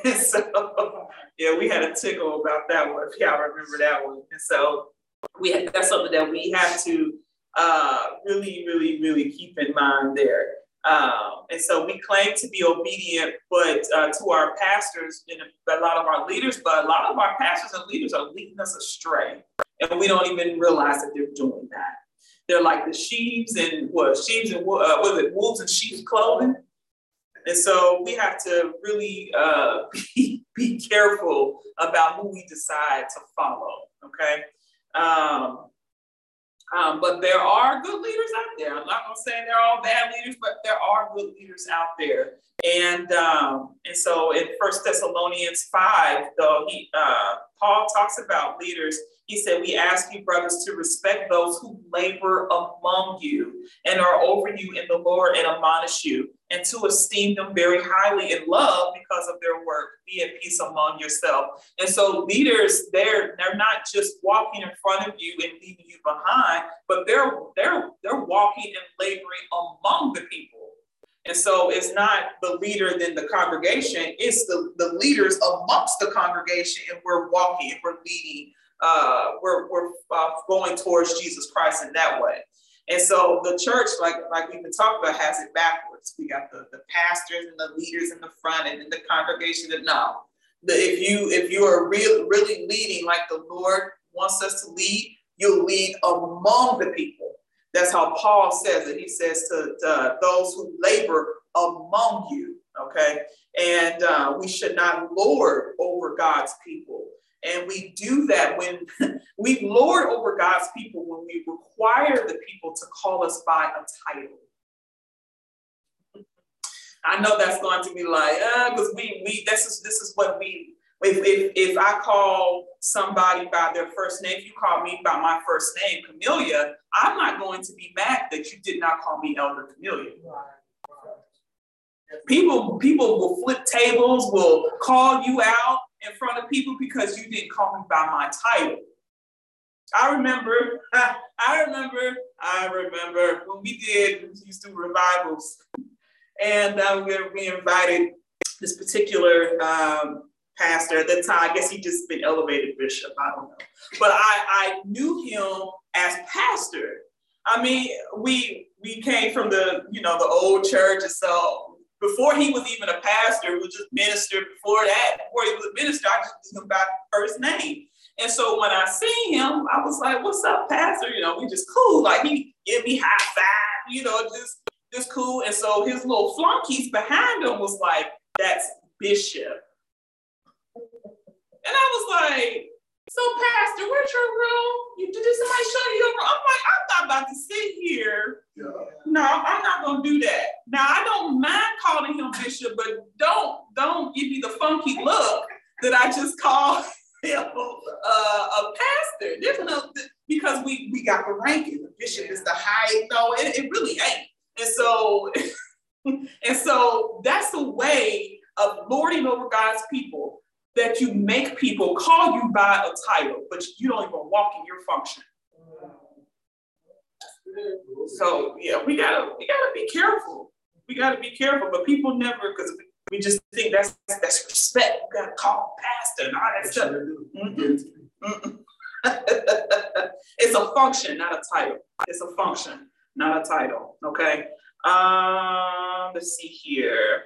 so yeah, we had a tickle about that one. If y'all remember that one. And so we that's something that we have to uh, really, really, really keep in mind there. Um, and so we claim to be obedient, but uh, to our pastors and a lot of our leaders, but a lot of our pastors and leaders are leading us astray, and we don't even realize that they're doing that. They're like the sheaves and what sheaves and uh, was it wolves and sheep's clothing. And so we have to really uh, be, be careful about who we decide to follow. Okay. Um, Um, but there are good leaders out there. I'm not gonna say they're all bad leaders, but there are good leaders out there. And um, and so in First Thessalonians five, though he uh, Paul talks about leaders he said, We ask you, brothers, to respect those who labor among you and are over you in the Lord and admonish you, and to esteem them very highly in love because of their work. Be at peace among yourself. And so leaders, they're they're not just walking in front of you and leaving you behind, but they're they're they're walking and laboring among the people. And so it's not the leader than the congregation, it's the, the leaders amongst the congregation, and we're walking and we're leading uh, we're, we're uh, going towards Jesus Christ in that way. And so the church, like, like we've been talking about, has it backwards. We got the, the pastors and the leaders in the front and then the congregation that no. The, if you if you are real, really leading like the Lord wants us to lead, you'll lead among the people. That's how Paul says it. He says to, to those who labor among you, okay? And uh, we should not lord over God's people. And we do that when we lord over God's people, when we require the people to call us by a title. I know that's going to be like, because uh, we we this is this is what we if, if if I call somebody by their first name, if you call me by my first name, Camellia, I'm not going to be mad that you did not call me Elder Camellia. People people will flip tables, will call you out, in front of people because you didn't call me by my title. I remember, I remember, I remember when we did, we used to do revivals. And uh, we, we invited this particular um, pastor at that time. I guess he just been elevated bishop. I don't know. But I, I knew him as pastor. I mean, we we came from the you know the old church, and so before he was even a pastor, was just minister. Before that, before he was a minister, I just knew him by first name. And so when I seen him, I was like, "What's up, pastor?" You know, we just cool. Like he give me high five, you know, just just cool. And so his little flunkies behind him was like, "That's Bishop." And I was like, so, Pastor, where's your room? You did somebody show you your room? I'm like, I'm not about to sit here. Yeah. No, I'm not gonna do that. Now I don't mind calling him bishop, but don't don't give me the funky look that I just called him uh, a pastor. There's no because we we got the ranking. The bishop is the high. No, it, it really ain't. And so and so that's the way of lording over God's people that you make people call you by a title, but you don't even walk in your function. So yeah, we gotta we gotta be careful. We gotta be careful, but people never because we just think that's that's respect. We gotta call pastor and all that stuff. Mm-mm. Mm-mm. it's a function, not a title. It's a function, not a title. Okay. Um, let's see here.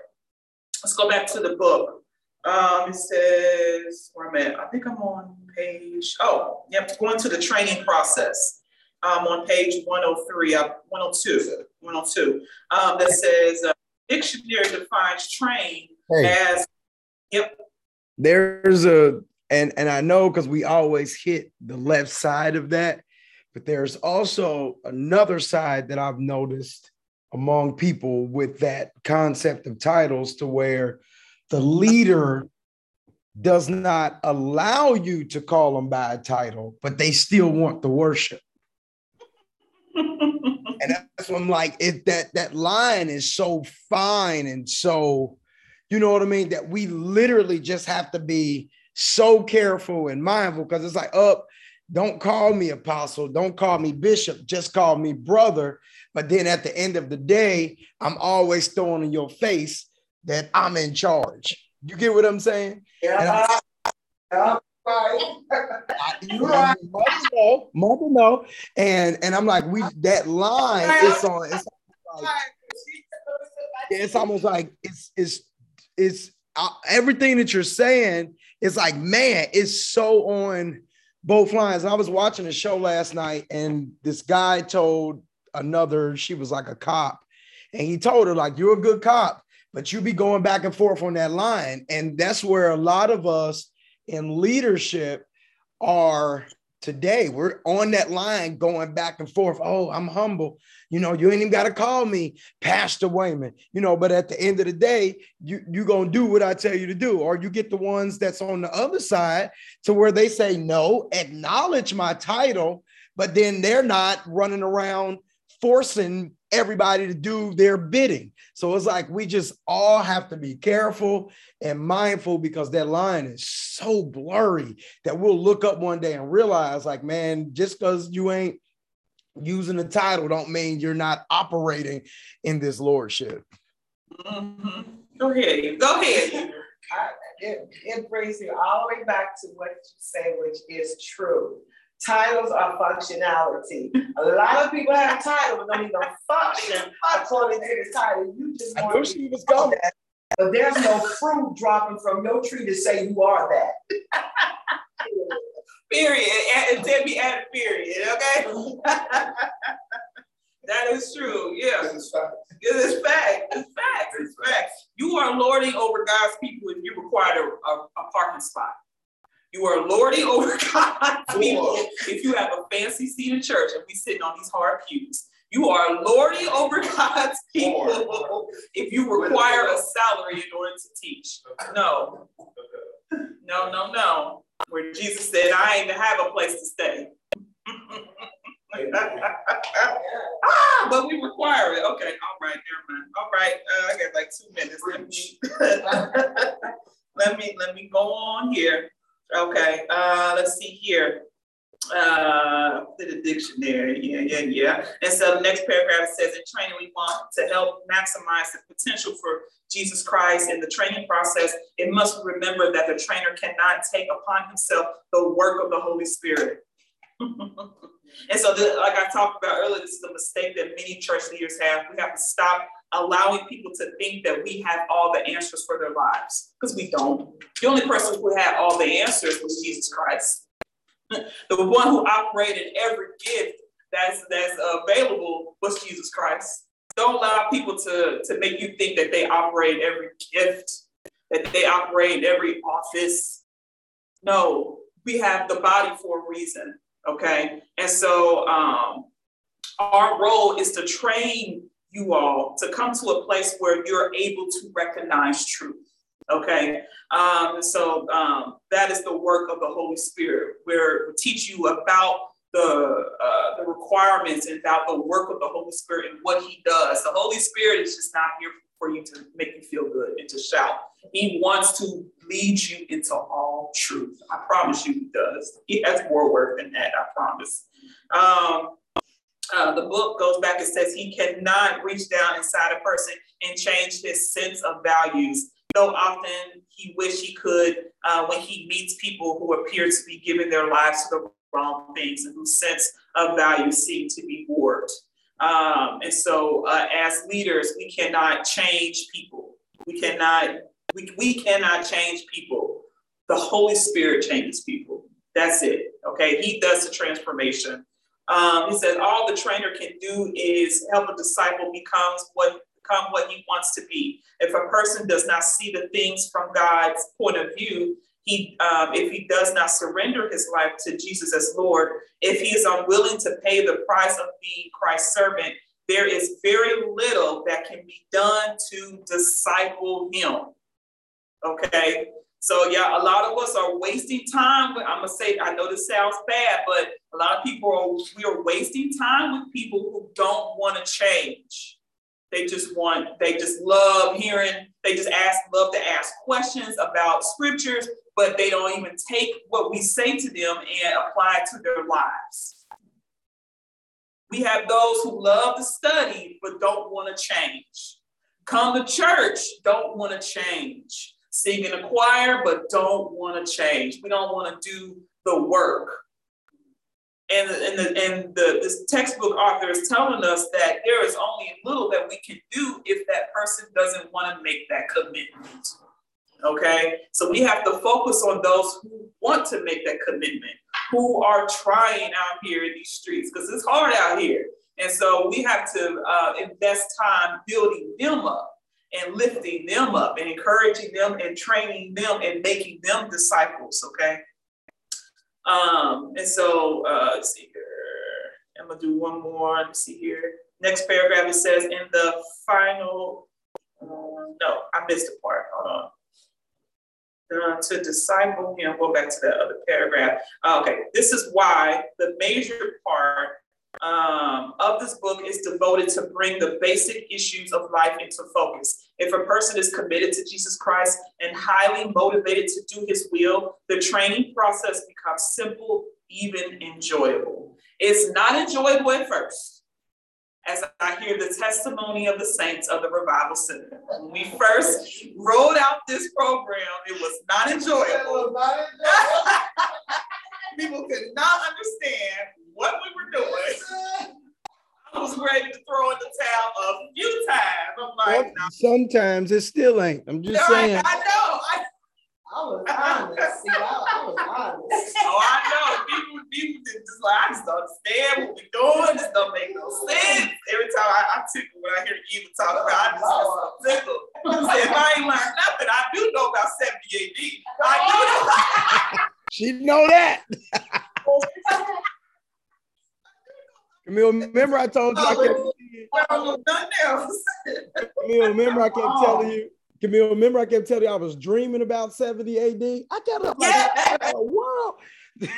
Let's go back to the book. Um, it says, where am I I think I'm on page, oh, yep, going to the training process. Um, on page 103, uh, 102, 102, um, that says uh, dictionary defines train hey. as, yep. There's a, and, and I know because we always hit the left side of that, but there's also another side that I've noticed among people with that concept of titles to where the leader does not allow you to call them by a title, but they still want the worship. And that's what I'm like, it that that line is so fine and so, you know what I mean, that we literally just have to be so careful and mindful because it's like, up, oh, don't call me apostle, don't call me bishop, just call me brother. But then at the end of the day, I'm always throwing in your face that I'm in charge. You get what I'm saying? Yeah. yeah. Right. Mother know, mother know, and and I'm like, we that line is on. It's like, it's almost like it's it's it's uh, everything that you're saying is like, man, it's so on both lines. And I was watching a show last night, and this guy told another, she was like a cop, and he told her like, "You're a good cop." but you be going back and forth on that line. And that's where a lot of us in leadership are today. We're on that line going back and forth. Oh, I'm humble. You know, you ain't even got to call me Pastor Wayman, you know, but at the end of the day, you, you're going to do what I tell you to do. Or you get the ones that's on the other side to where they say, no, acknowledge my title, but then they're not running around forcing everybody to do their bidding. So it's like we just all have to be careful and mindful because that line is so blurry that we'll look up one day and realize, like, man, just because you ain't using the title, don't mean you're not operating in this lordship. Mm-hmm. Go ahead. Go ahead. I, it, it brings me all the way back to what you say, which is true. Titles are functionality. A lot of people have titles but don't even function according to the title. You just I knew she was going. That, but there's no fruit dropping from your tree to say you are that. period. And Debbie added period. Okay. that is true. Yeah. It is fact. It is fact. It's fact. It's fact. You are lording over God's people if you require a, a, a parking spot. You are lording over God's people if you have a fancy seat in church and we sitting on these hard pews. You are lording over God's people if you require a salary in order to teach. No. No, no, no. Where Jesus said, I ain't to have a place to stay. ah, but we require it. Okay, all right, never mind. All right, uh, I got like two minutes. Let me, let me let me go on here. Okay, uh, let's see here. Uh, the dictionary, yeah, yeah, yeah. And so the next paragraph says, in training, we want to help maximize the potential for Jesus Christ in the training process. It must remember that the trainer cannot take upon himself the work of the Holy Spirit. and so, like I talked about earlier, this is a mistake that many church leaders have. We have to stop allowing people to think that we have all the answers for their lives because we don't. The only person who had all the answers was Jesus Christ, the one who operated every gift that's that's available was Jesus Christ. Don't allow people to to make you think that they operate every gift, that they operate every office. No, we have the body for a reason. Okay, and so um, our role is to train you all to come to a place where you're able to recognize truth. Okay, um, so um, that is the work of the Holy Spirit, where we teach you about the uh, the requirements and about the work of the Holy Spirit and what He does. The Holy Spirit is just not here for you to make you feel good and to shout. He wants to lead you into all truth. I promise you, He does. He has more work than that. I promise. Um, uh, the book goes back and says he cannot reach down inside a person and change his sense of values. Though often he wish he could uh, when he meets people who appear to be giving their lives to the wrong things and whose sense of value seem to be warped. Um, and so, uh, as leaders, we cannot change people. We cannot. We, we cannot change people. The Holy Spirit changes people. That's it. Okay, He does the transformation. Um, he says all the trainer can do is help a disciple becomes what become what he wants to be. If a person does not see the things from God's point of view, he um, if he does not surrender his life to Jesus as Lord, if he is unwilling to pay the price of being Christ's servant, there is very little that can be done to disciple him. Okay, so yeah, a lot of us are wasting time. I'm gonna say, I know this sounds bad, but a lot of people are we are wasting time with people who don't want to change. They just want, they just love hearing, they just ask, love to ask questions about scriptures, but they don't even take what we say to them and apply it to their lives. We have those who love to study but don't want to change. Come to church, don't want to change sing in a choir, but don't want to change. We don't want to do the work. And, and, the, and the, this textbook author is telling us that there is only little that we can do if that person doesn't want to make that commitment. Okay, so we have to focus on those who want to make that commitment, who are trying out here in these streets, because it's hard out here. And so we have to uh, invest time building them up and lifting them up and encouraging them and training them and making them disciples, okay? Um, and so uh, let's see here. I'm gonna do one more. Let me see here. Next paragraph it says in the final. Uh, no, I missed a part. Hold on. Uh, to disciple him, go back to that other paragraph. Uh, okay, this is why the major part um, of this book is devoted to bring the basic issues of life into focus. If a person is committed to Jesus Christ and highly motivated to do his will, the training process becomes simple, even enjoyable. It's not enjoyable at first. As I hear the testimony of the saints of the Revival Center. When we first rolled out this program, it was not enjoyable. People could not understand what we were doing. I was ready to throw in the towel a few times. I'm like, no. sometimes it still ain't. I'm just no, saying. I, I know. I, I was honest. See, I, I was honest. Oh, I know. People, people just like, I just don't understand what we're doing. This don't make no sense. Every time I, I tickle when I hear Eva talk about, I just oh, tickle. I if I ain't learned nothing, I do know about 70 AD. I do know. she know that. Camille, remember I told you I kept oh, well, nothing else. Camille, remember I kept oh. telling you. Camille, remember I kept telling you I was dreaming about 70 AD. I kept up like, yeah. oh, wow.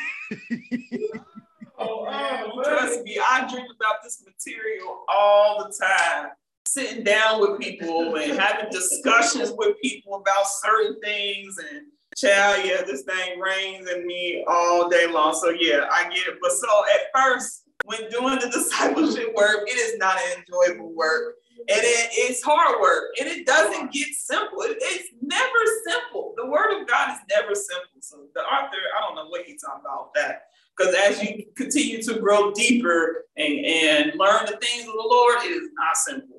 oh, man, trust me, I dream about this material all the time. Sitting down with people and having discussions with people about certain things and child, yeah, this thing rains in me all day long. So yeah, I get it. But so at first, when doing the discipleship work, it is not an enjoyable work. And it, it's hard work. And it doesn't get simple. It, it's never simple. The word of God is never simple. So the author, I don't know what he's talking about that. Because as you continue to grow deeper and, and learn the things of the Lord, it is not simple.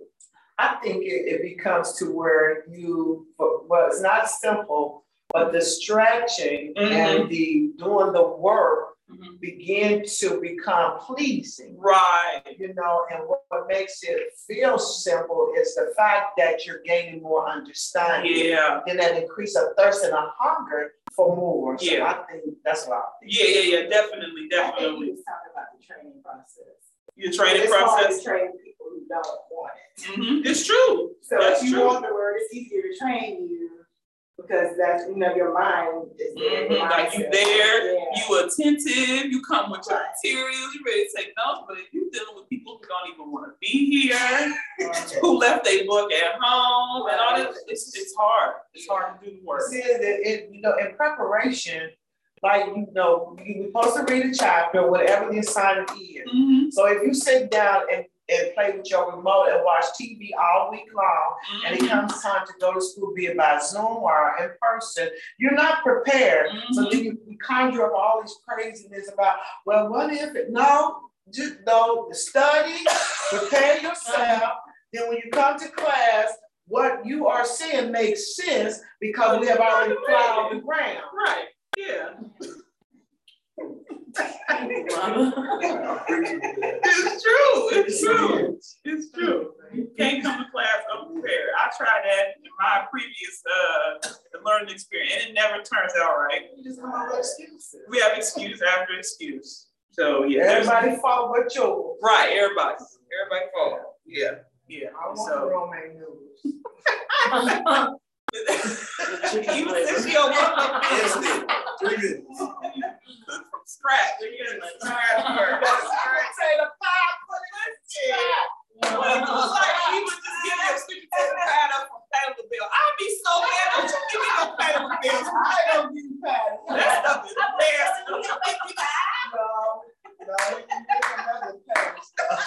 I think it, it becomes to where you, well, it's not simple, but the stretching mm-hmm. and the doing the work mm-hmm. begin to become pleasing. Right. You know, and what, what, makes it feel simple is the fact that you're gaining more understanding. Yeah. And that increase of thirst and a hunger for more. So yeah. I think that's what I think. Yeah, yeah, yeah, definitely, definitely. I think he talking about the training process. Your training it's process. Hard to train people who don't want it. Mm-hmm. It's true. So that's if you true. want the word, it's easier to train you because that's you know your mind is there. Mm-hmm. Like you there, yeah. you attentive, you come with your materials, you ready to take notes. But if you're dealing with people who don't even want to be here, who left their book at home and all that, it's, it's hard. It's hard to do the work. See, it, it, you know, in preparation, like you know, you're supposed to read a chapter, whatever the assignment is. Mm-hmm. So if you sit down and and play with your remote and watch TV all week long, mm-hmm. and it mm-hmm. comes time to go to school, be it by Zoom or in person, you're not prepared. Mm-hmm. So then you, you conjure up all these craziness about, well, what if it? No, just no, study, prepare yourself. Then when you come to class, what you are seeing makes sense because we have already plowed the ground. Right. Yeah it's true. It's true. It's true. You can't come to class unprepared. I tried that in my previous uh, learning experience, and it never turns out right. You just come up with excuses. We have excuse after excuse. So yeah, everybody follow but you. Right, everybody. Everybody follow. Yeah, yeah. I want so. romaine noodles. Even since you don't want no business. From scratch. You're like, scratch first. Say the pie, put it in Well, it was like he would just give me a sweet potato pie up from Patti LaBelle. I'd be so mad. Don't you give me no Patti LaBelles. I don't give you pie. That stuff is nasty. Don't you give me No, no, you get another pie stuff.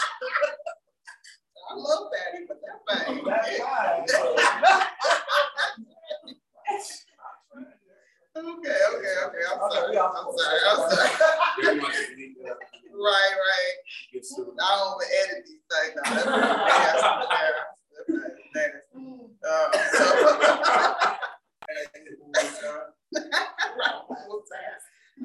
I love Patti, but that thing. That's fine. Okay, okay, okay. I'm sorry. I'm sorry. I'm sorry. right, right. I don't edit these things. Now. That's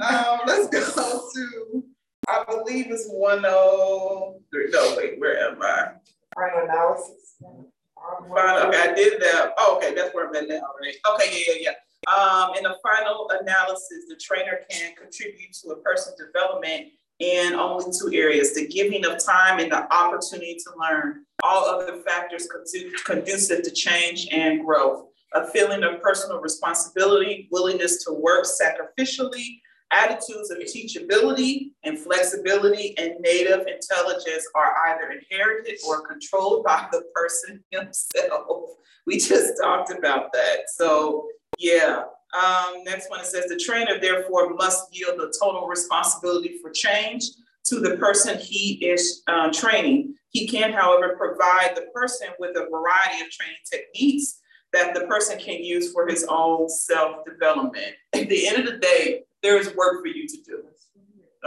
um, let's go to, I believe it's 103. No, wait, where am I? Final analysis. Final, okay, I did that. Oh, okay, that's where I'm at now, right? Okay, yeah, yeah, yeah. Um, in the final analysis, the trainer can contribute to a person's development in only two areas, the giving of time and the opportunity to learn. All other factors conducive to change and growth. A feeling of personal responsibility, willingness to work sacrificially, attitudes of teachability and flexibility and native intelligence are either inherited or controlled by the person himself. We just talked about that. So yeah, um, next one, it says the trainer therefore must yield the total responsibility for change to the person he is uh, training. He can, however, provide the person with a variety of training techniques that the person can use for his own self-development. At the end of the day, there is work for you to do.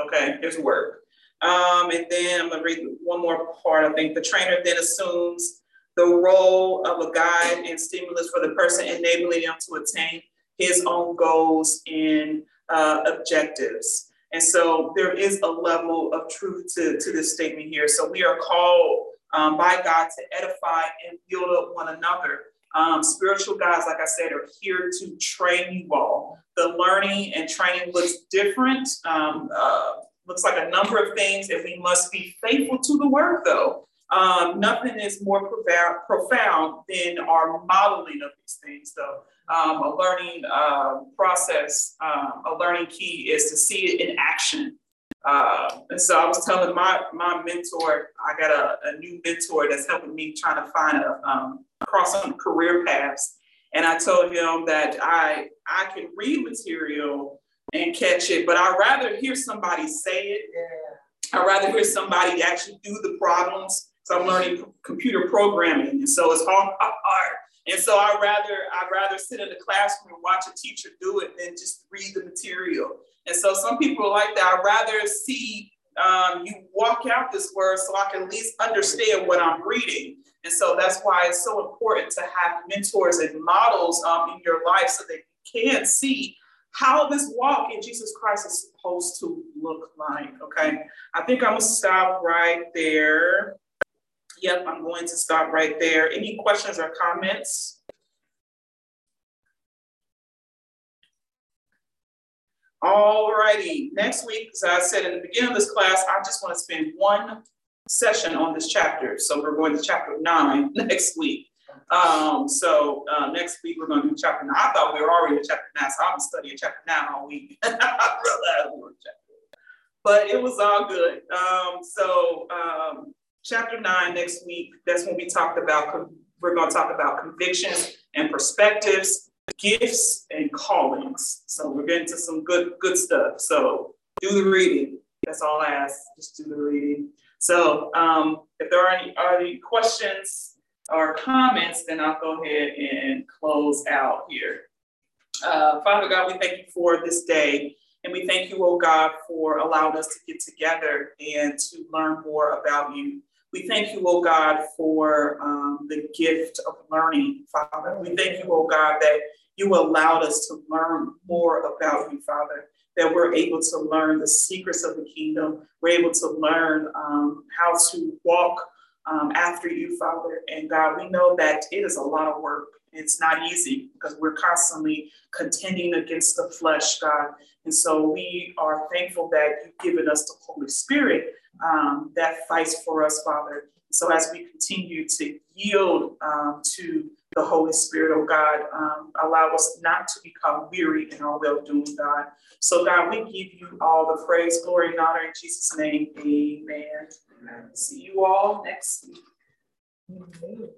Okay, there's work. Um, and then I'm gonna read one more part. I think the trainer then assumes the role of a guide and stimulus for the person, enabling them to attain his own goals and uh, objectives. And so there is a level of truth to, to this statement here. So we are called um, by God to edify and build up one another. Um, spiritual guides, like I said, are here to train you all. The learning and training looks different, um, uh, looks like a number of things, and we must be faithful to the word, though. Um, nothing is more profound, profound than our modeling of these things, though um, a learning uh, process, um, a learning key is to see it in action. Uh, and so I was telling my my mentor, I got a, a new mentor that's helping me trying to find a um, cross some career paths. And I told him that I I can read material and catch it, but I'd rather hear somebody say it. Yeah. I'd rather hear somebody actually do the problems. So I'm learning computer programming, and so it's all art. and so I rather I rather sit in the classroom and watch a teacher do it than just read the material. And so some people are like that. I'd rather see um, you walk out this word so I can at least understand what I'm reading. And so that's why it's so important to have mentors and models um, in your life so that you can see how this walk in Jesus Christ is supposed to look like. Okay. I think I'm gonna stop right there. Yep, I'm going to stop right there. Any questions or comments? All righty, next week, as I said in the beginning of this class, I just want to spend one session on this chapter. So we're going to chapter nine next week. Um, so uh, next week we're going to do chapter nine. I thought we were already in chapter nine, so I've been studying chapter nine all week. I realized we were chapter but it was all good. Um, so um, chapter nine next week. That's when we talked about, we're going to talk about convictions and perspectives, gifts and callings. So we're getting to some good, good stuff. So do the reading. That's all I ask. Just do the reading. So um, if there are any, are any questions or comments, then I'll go ahead and close out here. Uh, Father God, we thank you for this day. And we thank you, oh God, for allowing us to get together and to learn more about you. We thank you, oh God, for um, the gift of learning, Father. We thank you, oh God, that you allowed us to learn more about you, Father, that we're able to learn the secrets of the kingdom. We're able to learn um, how to walk um, after you, Father. And God, we know that it is a lot of work. It's not easy because we're constantly contending against the flesh, God. And so we are thankful that you've given us the Holy Spirit um, that fights for us, Father. So as we continue to yield um, to the Holy Spirit, oh God, um, allow us not to become weary in our well doing, God. So, God, we give you all the praise, glory, and honor in Jesus' name. Amen. Amen. See you all next week.